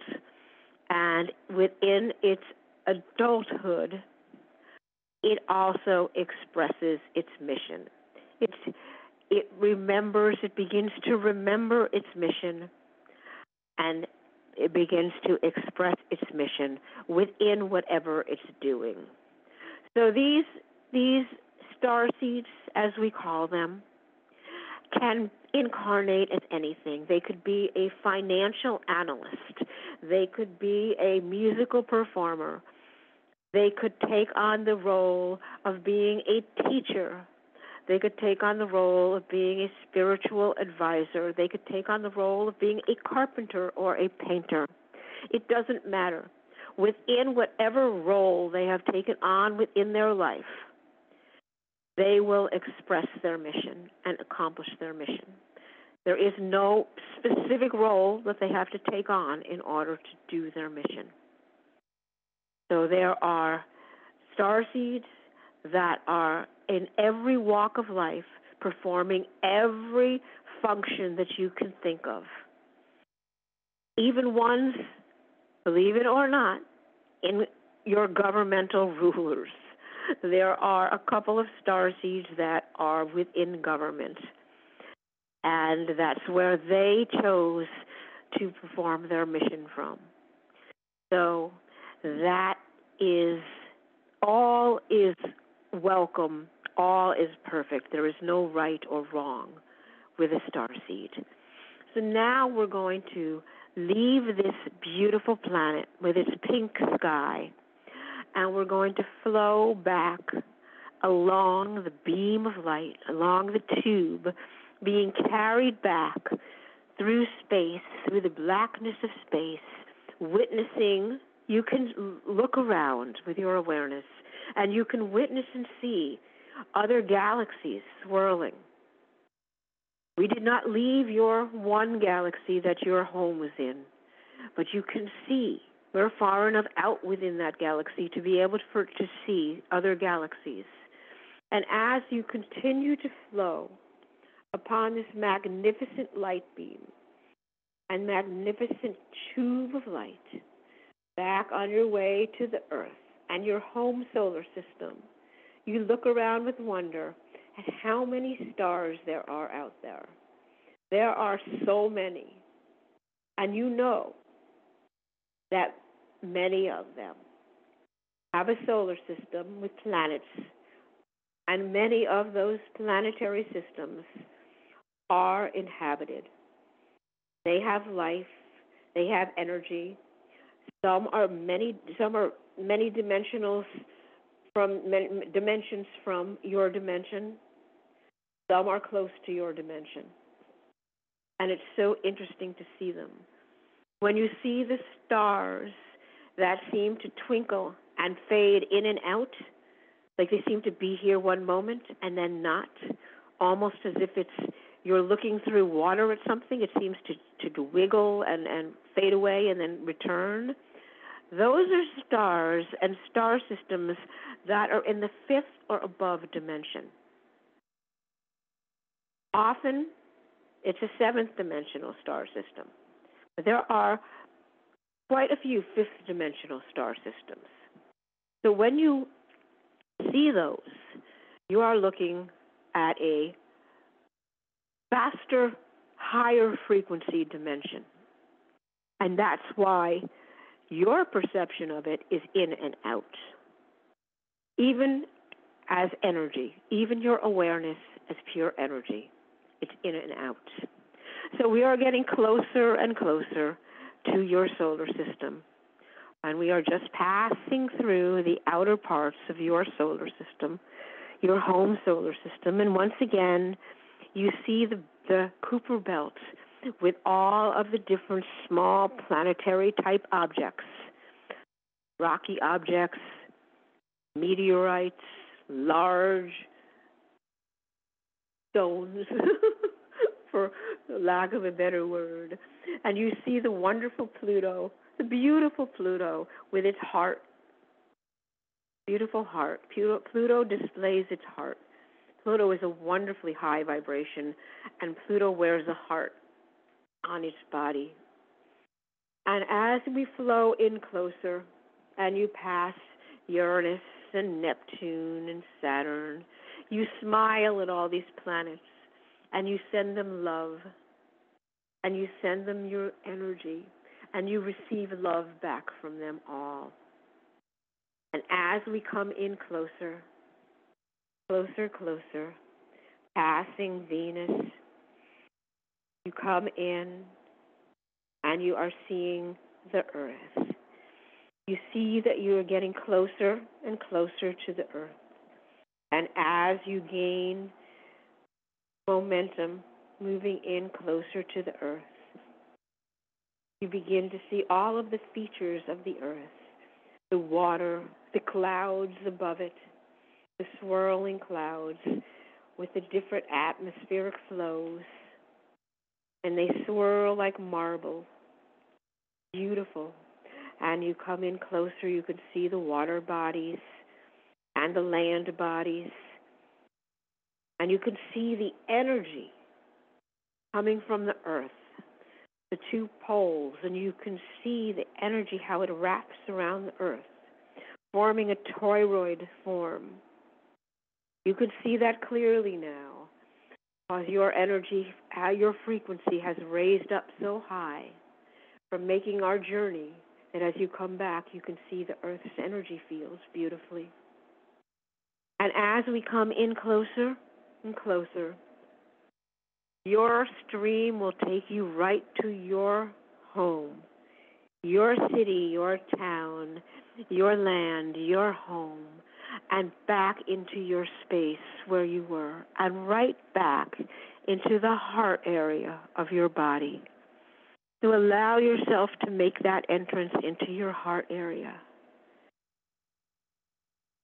And within its adulthood, it also expresses its mission. It's, it remembers, it begins to remember its mission, and it begins to express its mission within whatever it's doing. So these these star seeds, as we call them, can incarnate as anything. They could be a financial analyst. They could be a musical performer. They could take on the role of being a teacher they could take on the role of being a spiritual advisor. They could take on the role of being a carpenter or a painter. It doesn't matter. Within whatever role they have taken on within their life, they will express their mission and accomplish their mission. There is no specific role that they have to take on in order to do their mission. So there are star seeds that are in every walk of life, performing every function that you can think of. Even ones, believe it or not, in your governmental rulers. There are a couple of star seeds that are within government, and that's where they chose to perform their mission from. So that is all is welcome, all is perfect. There is no right or wrong with a star seed. So now we're going to leave this beautiful planet with its pink sky and we're going to flow back along the beam of light, along the tube, being carried back through space, through the blackness of space, witnessing. You can look around with your awareness and you can witness and see other galaxies swirling. We did not leave your one galaxy that your home was in, but you can see we're far enough out within that galaxy to be able to, for, to see other galaxies. And as you continue to flow upon this magnificent light beam and magnificent tube of light back on your way to the Earth and your home solar system, you look around with wonder at how many stars there are out there. There are so many. And you know that many of them have a solar system with planets, and many of those planetary systems are inhabited. They have life, they have energy. Some are many some are many dimensionals from dimensions from your dimension. Some are close to your dimension. And it's so interesting to see them. When you see the stars that seem to twinkle and fade in and out, like they seem to be here one moment and then not, almost as if it's you're looking through water at something. It seems to, to wiggle and, and fade away and then return. Those are stars and star systems that are in the fifth or above dimension. Often, it's a seventh dimensional star system. But there are quite a few fifth dimensional star systems. So when you see those, you are looking at a faster, higher frequency dimension. And that's why your perception of it is in and out. Even as energy, even your awareness as pure energy, it's in and out. So we are getting closer and closer to your solar system. And we are just passing through the outer parts of your solar system, your home solar system. And once again, you see the, the Kuiper belt with all of the different small planetary type objects rocky objects, meteorites, large stones. for lack of a better word. And you see the wonderful Pluto, the beautiful Pluto with its heart. Beautiful heart. Pluto, Pluto displays its heart. Pluto is a wonderfully high vibration, and Pluto wears a heart on its body. And as we flow in closer, and you pass Uranus and Neptune and Saturn, you smile at all these planets and you send them love and you send them your energy and you receive love back from them all. And as we come in closer, closer, closer, passing Venus, you come in and you are seeing the earth. You see that you are getting closer and closer to the earth. And as you gain momentum moving in closer to the earth. You begin to see all of the features of the earth the water, the clouds above it, the swirling clouds with the different atmospheric flows. And they swirl like marble. Beautiful. and you come in closer, you can see the water bodies and the land bodies. And you can see the energy coming from the earth, the two poles, and you can see the energy, how it wraps around the earth, forming a toroid form. You can see that clearly now, because your energy, your frequency has raised up so high from making our journey that as you come back, you can see the earth's energy fields beautifully. And as we come in closer and closer, your stream will take you right to your home, your city, your town, your land, your home, and back into your space where you were, and right back into the heart area of your body. To allow yourself to make that entrance into your heart area.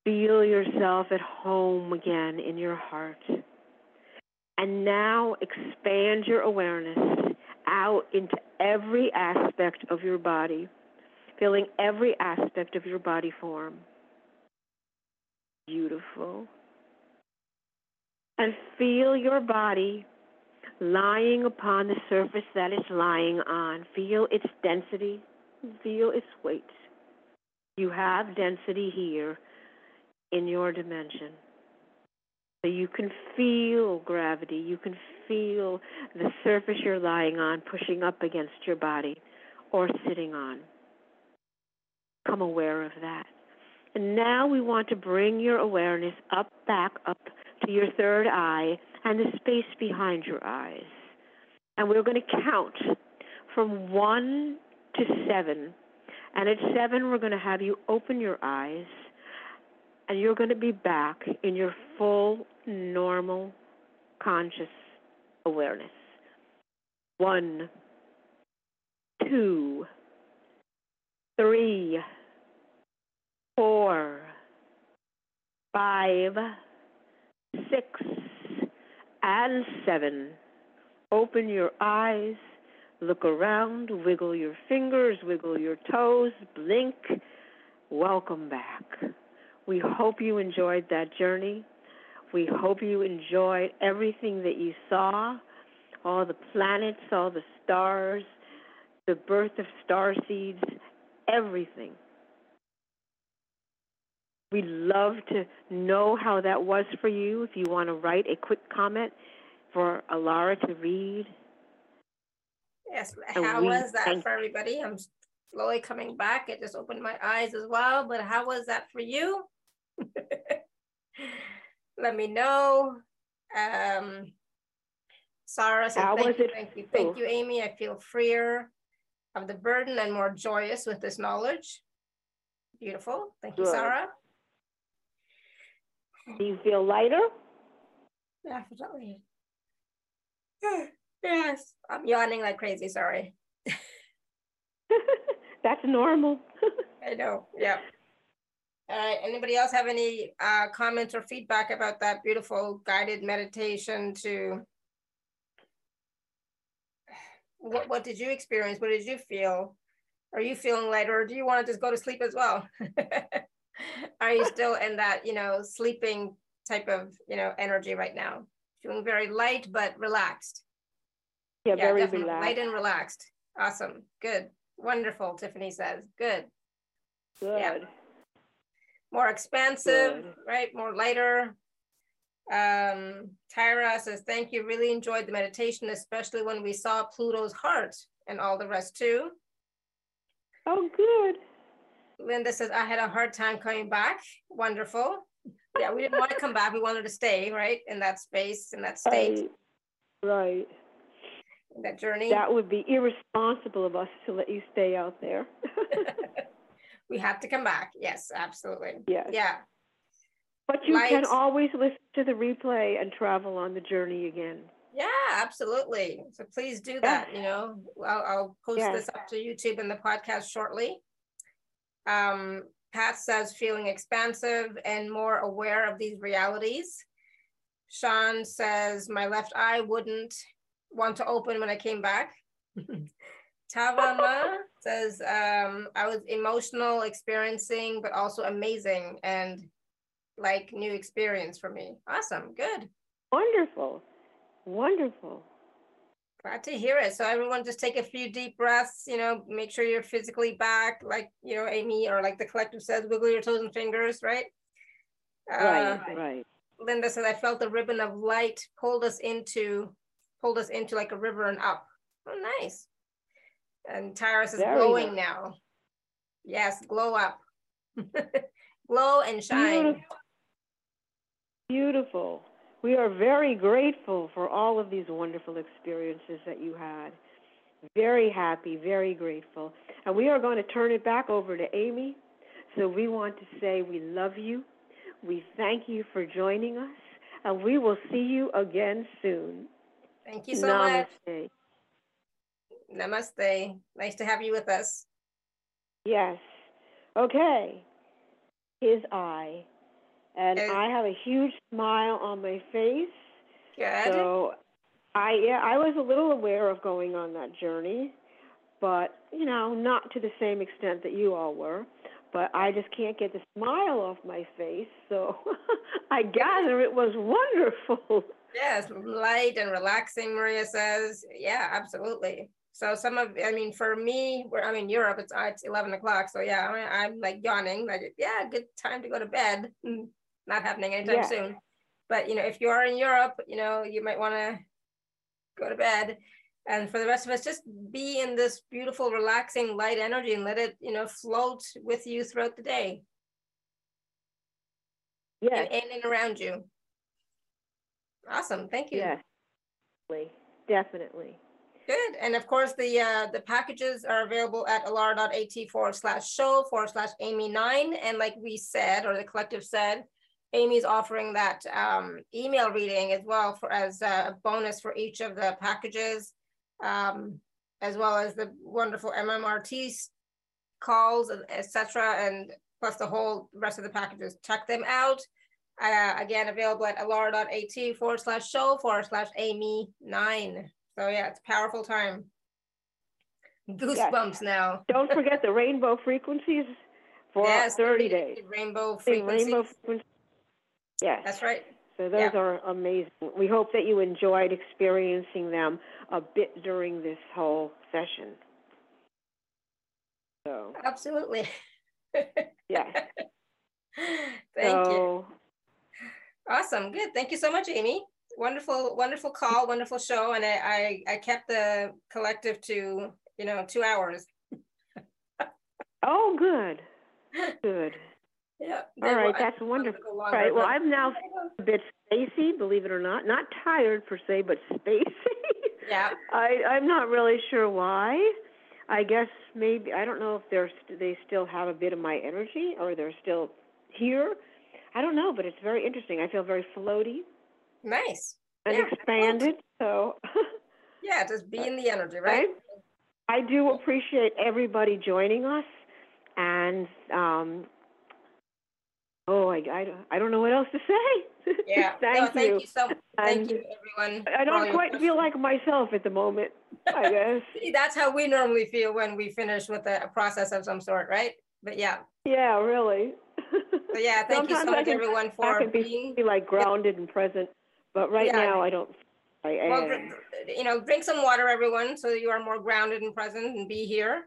Feel yourself at home again in your heart. And now expand your awareness out into every aspect of your body, feeling every aspect of your body form. Beautiful. And feel your body lying upon the surface that it's lying on. Feel its density, feel its weight. You have density here in your dimension. So you can feel gravity. You can feel the surface you're lying on pushing up against your body or sitting on. Come aware of that. And now we want to bring your awareness up, back up to your third eye and the space behind your eyes. And we're going to count from one to seven. And at seven, we're going to have you open your eyes and you're going to be back in your full, normal, conscious awareness. One, two, three, four, five, six, and seven. Open your eyes, look around, wiggle your fingers, wiggle your toes, blink. Welcome back. We hope you enjoyed that journey. We hope you enjoyed everything that you saw all the planets, all the stars, the birth of star seeds, everything. We'd love to know how that was for you. If you want to write a quick comment for Alara to read. Yes, how was that for everybody? I'm slowly coming back. It just opened my eyes as well. But how was that for you? Let me know. Um, Sarah said, thank you, thank you, thank you, Amy. I feel freer of the burden and more joyous with this knowledge. Beautiful. Thank you. Sarah. Do you feel lighter? Definitely. Yes. I'm yawning like crazy. Sorry. That's normal. I know. Yeah. All right. Anybody else have any uh, comments or feedback about that beautiful guided meditation to what, what did you experience? What did you feel? Are you feeling lighter or do you want to just go to sleep as well? Are you still in that, you know, sleeping type of, you know, energy right now? Feeling very light, but relaxed. Yeah, yeah very definitely. relaxed. Light and relaxed. Awesome. Good. Wonderful, Tiffany says. Good. Good. Yeah more expansive, Good. right? More lighter. Um, Tyra says, thank you. Really enjoyed the meditation, especially when we saw Pluto's heart and all the rest too. Oh, good. Linda says, I had a hard time coming back. Wonderful. Yeah, we didn't want to come back. We wanted to stay, right? In that space, in that state. Right. right. In that journey. That would be irresponsible of us to let you stay out there. we have to come back. Yes, absolutely. Yes. Yeah. But you Light. can always listen to the replay and travel on the journey again. Yeah, absolutely. So please do that. You know, I'll, I'll post yes. this up to YouTube and the podcast shortly. Um, Pat says feeling expansive and more aware of these realities. Sean says my left eye wouldn't want to open when I came back. Tavama says, um, I was emotional, experiencing, but also amazing and like new experience for me. Awesome. Good. Wonderful. Wonderful. Glad to hear it. So everyone just take a few deep breaths, you know, make sure you're physically back, like, you know, Amy, or like the collective says, wiggle your toes and fingers, right? Right, uh, right. Linda said, I felt the ribbon of light pulled us into, pulled us into like a river and up. Oh, nice. And Tyrus is Very glowing nice. now. Yes, glow up. glow and shine. Beautiful. Beautiful. We are very grateful for all of these wonderful experiences that you had. Very happy, very grateful. And we are going to turn it back over to Amy. So we want to say we love you. We thank you for joining us. And we will see you again soon. Thank you so Namaste. much. Namaste. Nice to have you with us. Yes. Okay. His eye and I have a huge smile on my face. Good. So I yeah, I was a little aware of going on that journey, but you know, not to the same extent that you all were. But I just can't get the smile off my face, so I gather it was wonderful. Yes, light and relaxing, Maria says. Yeah, absolutely. So some of, I mean, for me, where I'm in Europe, it's uh, it's 11 o'clock. So yeah, I'm, I'm like yawning, like yeah, good time to go to bed. Mm. Not happening anytime yeah. soon. But you know, if you are in Europe, you know, you might want to go to bed. And for the rest of us, just be in this beautiful, relaxing, light energy and let it, you know, float with you throughout the day. Yeah. In, in and around you. Awesome. Thank you. Yes. Definitely. Good. And of course, the uh, the packages are available at alara.at forward slash show forward slash Amy nine. And like we said, or the collective said, Amy's offering that um, email reading as well for as a bonus for each of the packages, um, as well as the wonderful MMRT calls, etc., and plus the whole rest of the packages. Check them out. Uh, again, available at alara.at forward slash show forward slash Amy nine. So yeah, it's powerful time. Goosebumps yes. now. Don't forget the rainbow frequencies for yes, 30 days. Rainbow frequencies. Rainbow frequencies Yes. That's right. So those yeah. are amazing. We hope that you enjoyed experiencing them a bit during this whole session. So absolutely. yes. Thank so, you. Awesome. Good. Thank you so much, Amy. Wonderful, wonderful call, wonderful show. And I, I, I kept the collective to, you know, two hours. oh, good. Good. Yeah. All right, that's wonderful. All right, well, I'm now a bit spacey, believe it or not. Not tired per se, but spacey. Yeah. I, I'm not really sure why. I guess maybe, I don't know if they're st- they still have a bit of my energy or they're still here. I don't know, but it's very interesting. I feel very floaty. Nice. And yeah. expanded, so. yeah, just be in the energy, right? I, I do appreciate everybody joining us. And um, oh, I, I, I don't know what else to say. Yeah. thank, no, you. thank you. so Thank you, everyone. I don't quite feel like myself at the moment, I guess. See, that's how we normally feel when we finish with a, a process of some sort, right? But yeah. Yeah, really. So yeah, thank Sometimes you so much, everyone, for I can being be like grounded yeah. and present, but right yeah. now I don't. I, well, you know, drink some water, everyone, so you are more grounded and present and be here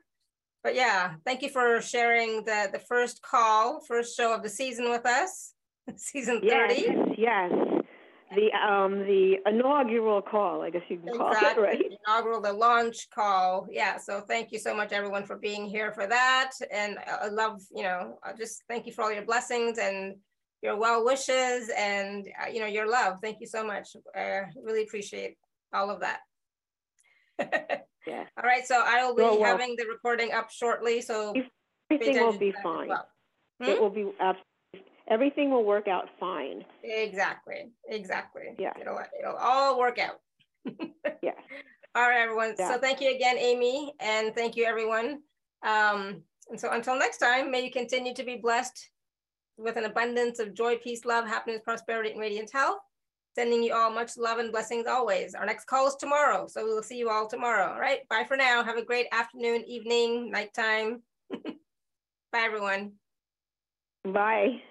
but yeah, thank you for sharing the the first call, first show of the season with us, season 30. Yes, yes. The um the inaugural call, I guess you can exactly. call it, right? The inaugural, the launch call. Yeah. So thank you so much, everyone, for being here for that. And I love, you know, I just thank you for all your blessings and your well wishes and uh, you know your love. Thank you so much. I really appreciate all of that. Yeah. All right, so I will be well, having the recording up shortly, so. Everything will be fine. Well. Hmm? It will be, absolutely. everything will work out fine. Exactly, exactly. Yeah. It'll, it'll all work out. yeah. All right, everyone. Yeah. So thank you again, Amy, and thank you, everyone. Um, and so until next time, may you continue to be blessed with an abundance of joy, peace, love, happiness, prosperity, and radiant health. Sending you all much love and blessings always. Our next call is tomorrow. So we will see you all tomorrow. All right. Bye for now. Have a great afternoon, evening, nighttime. Bye, everyone. Bye.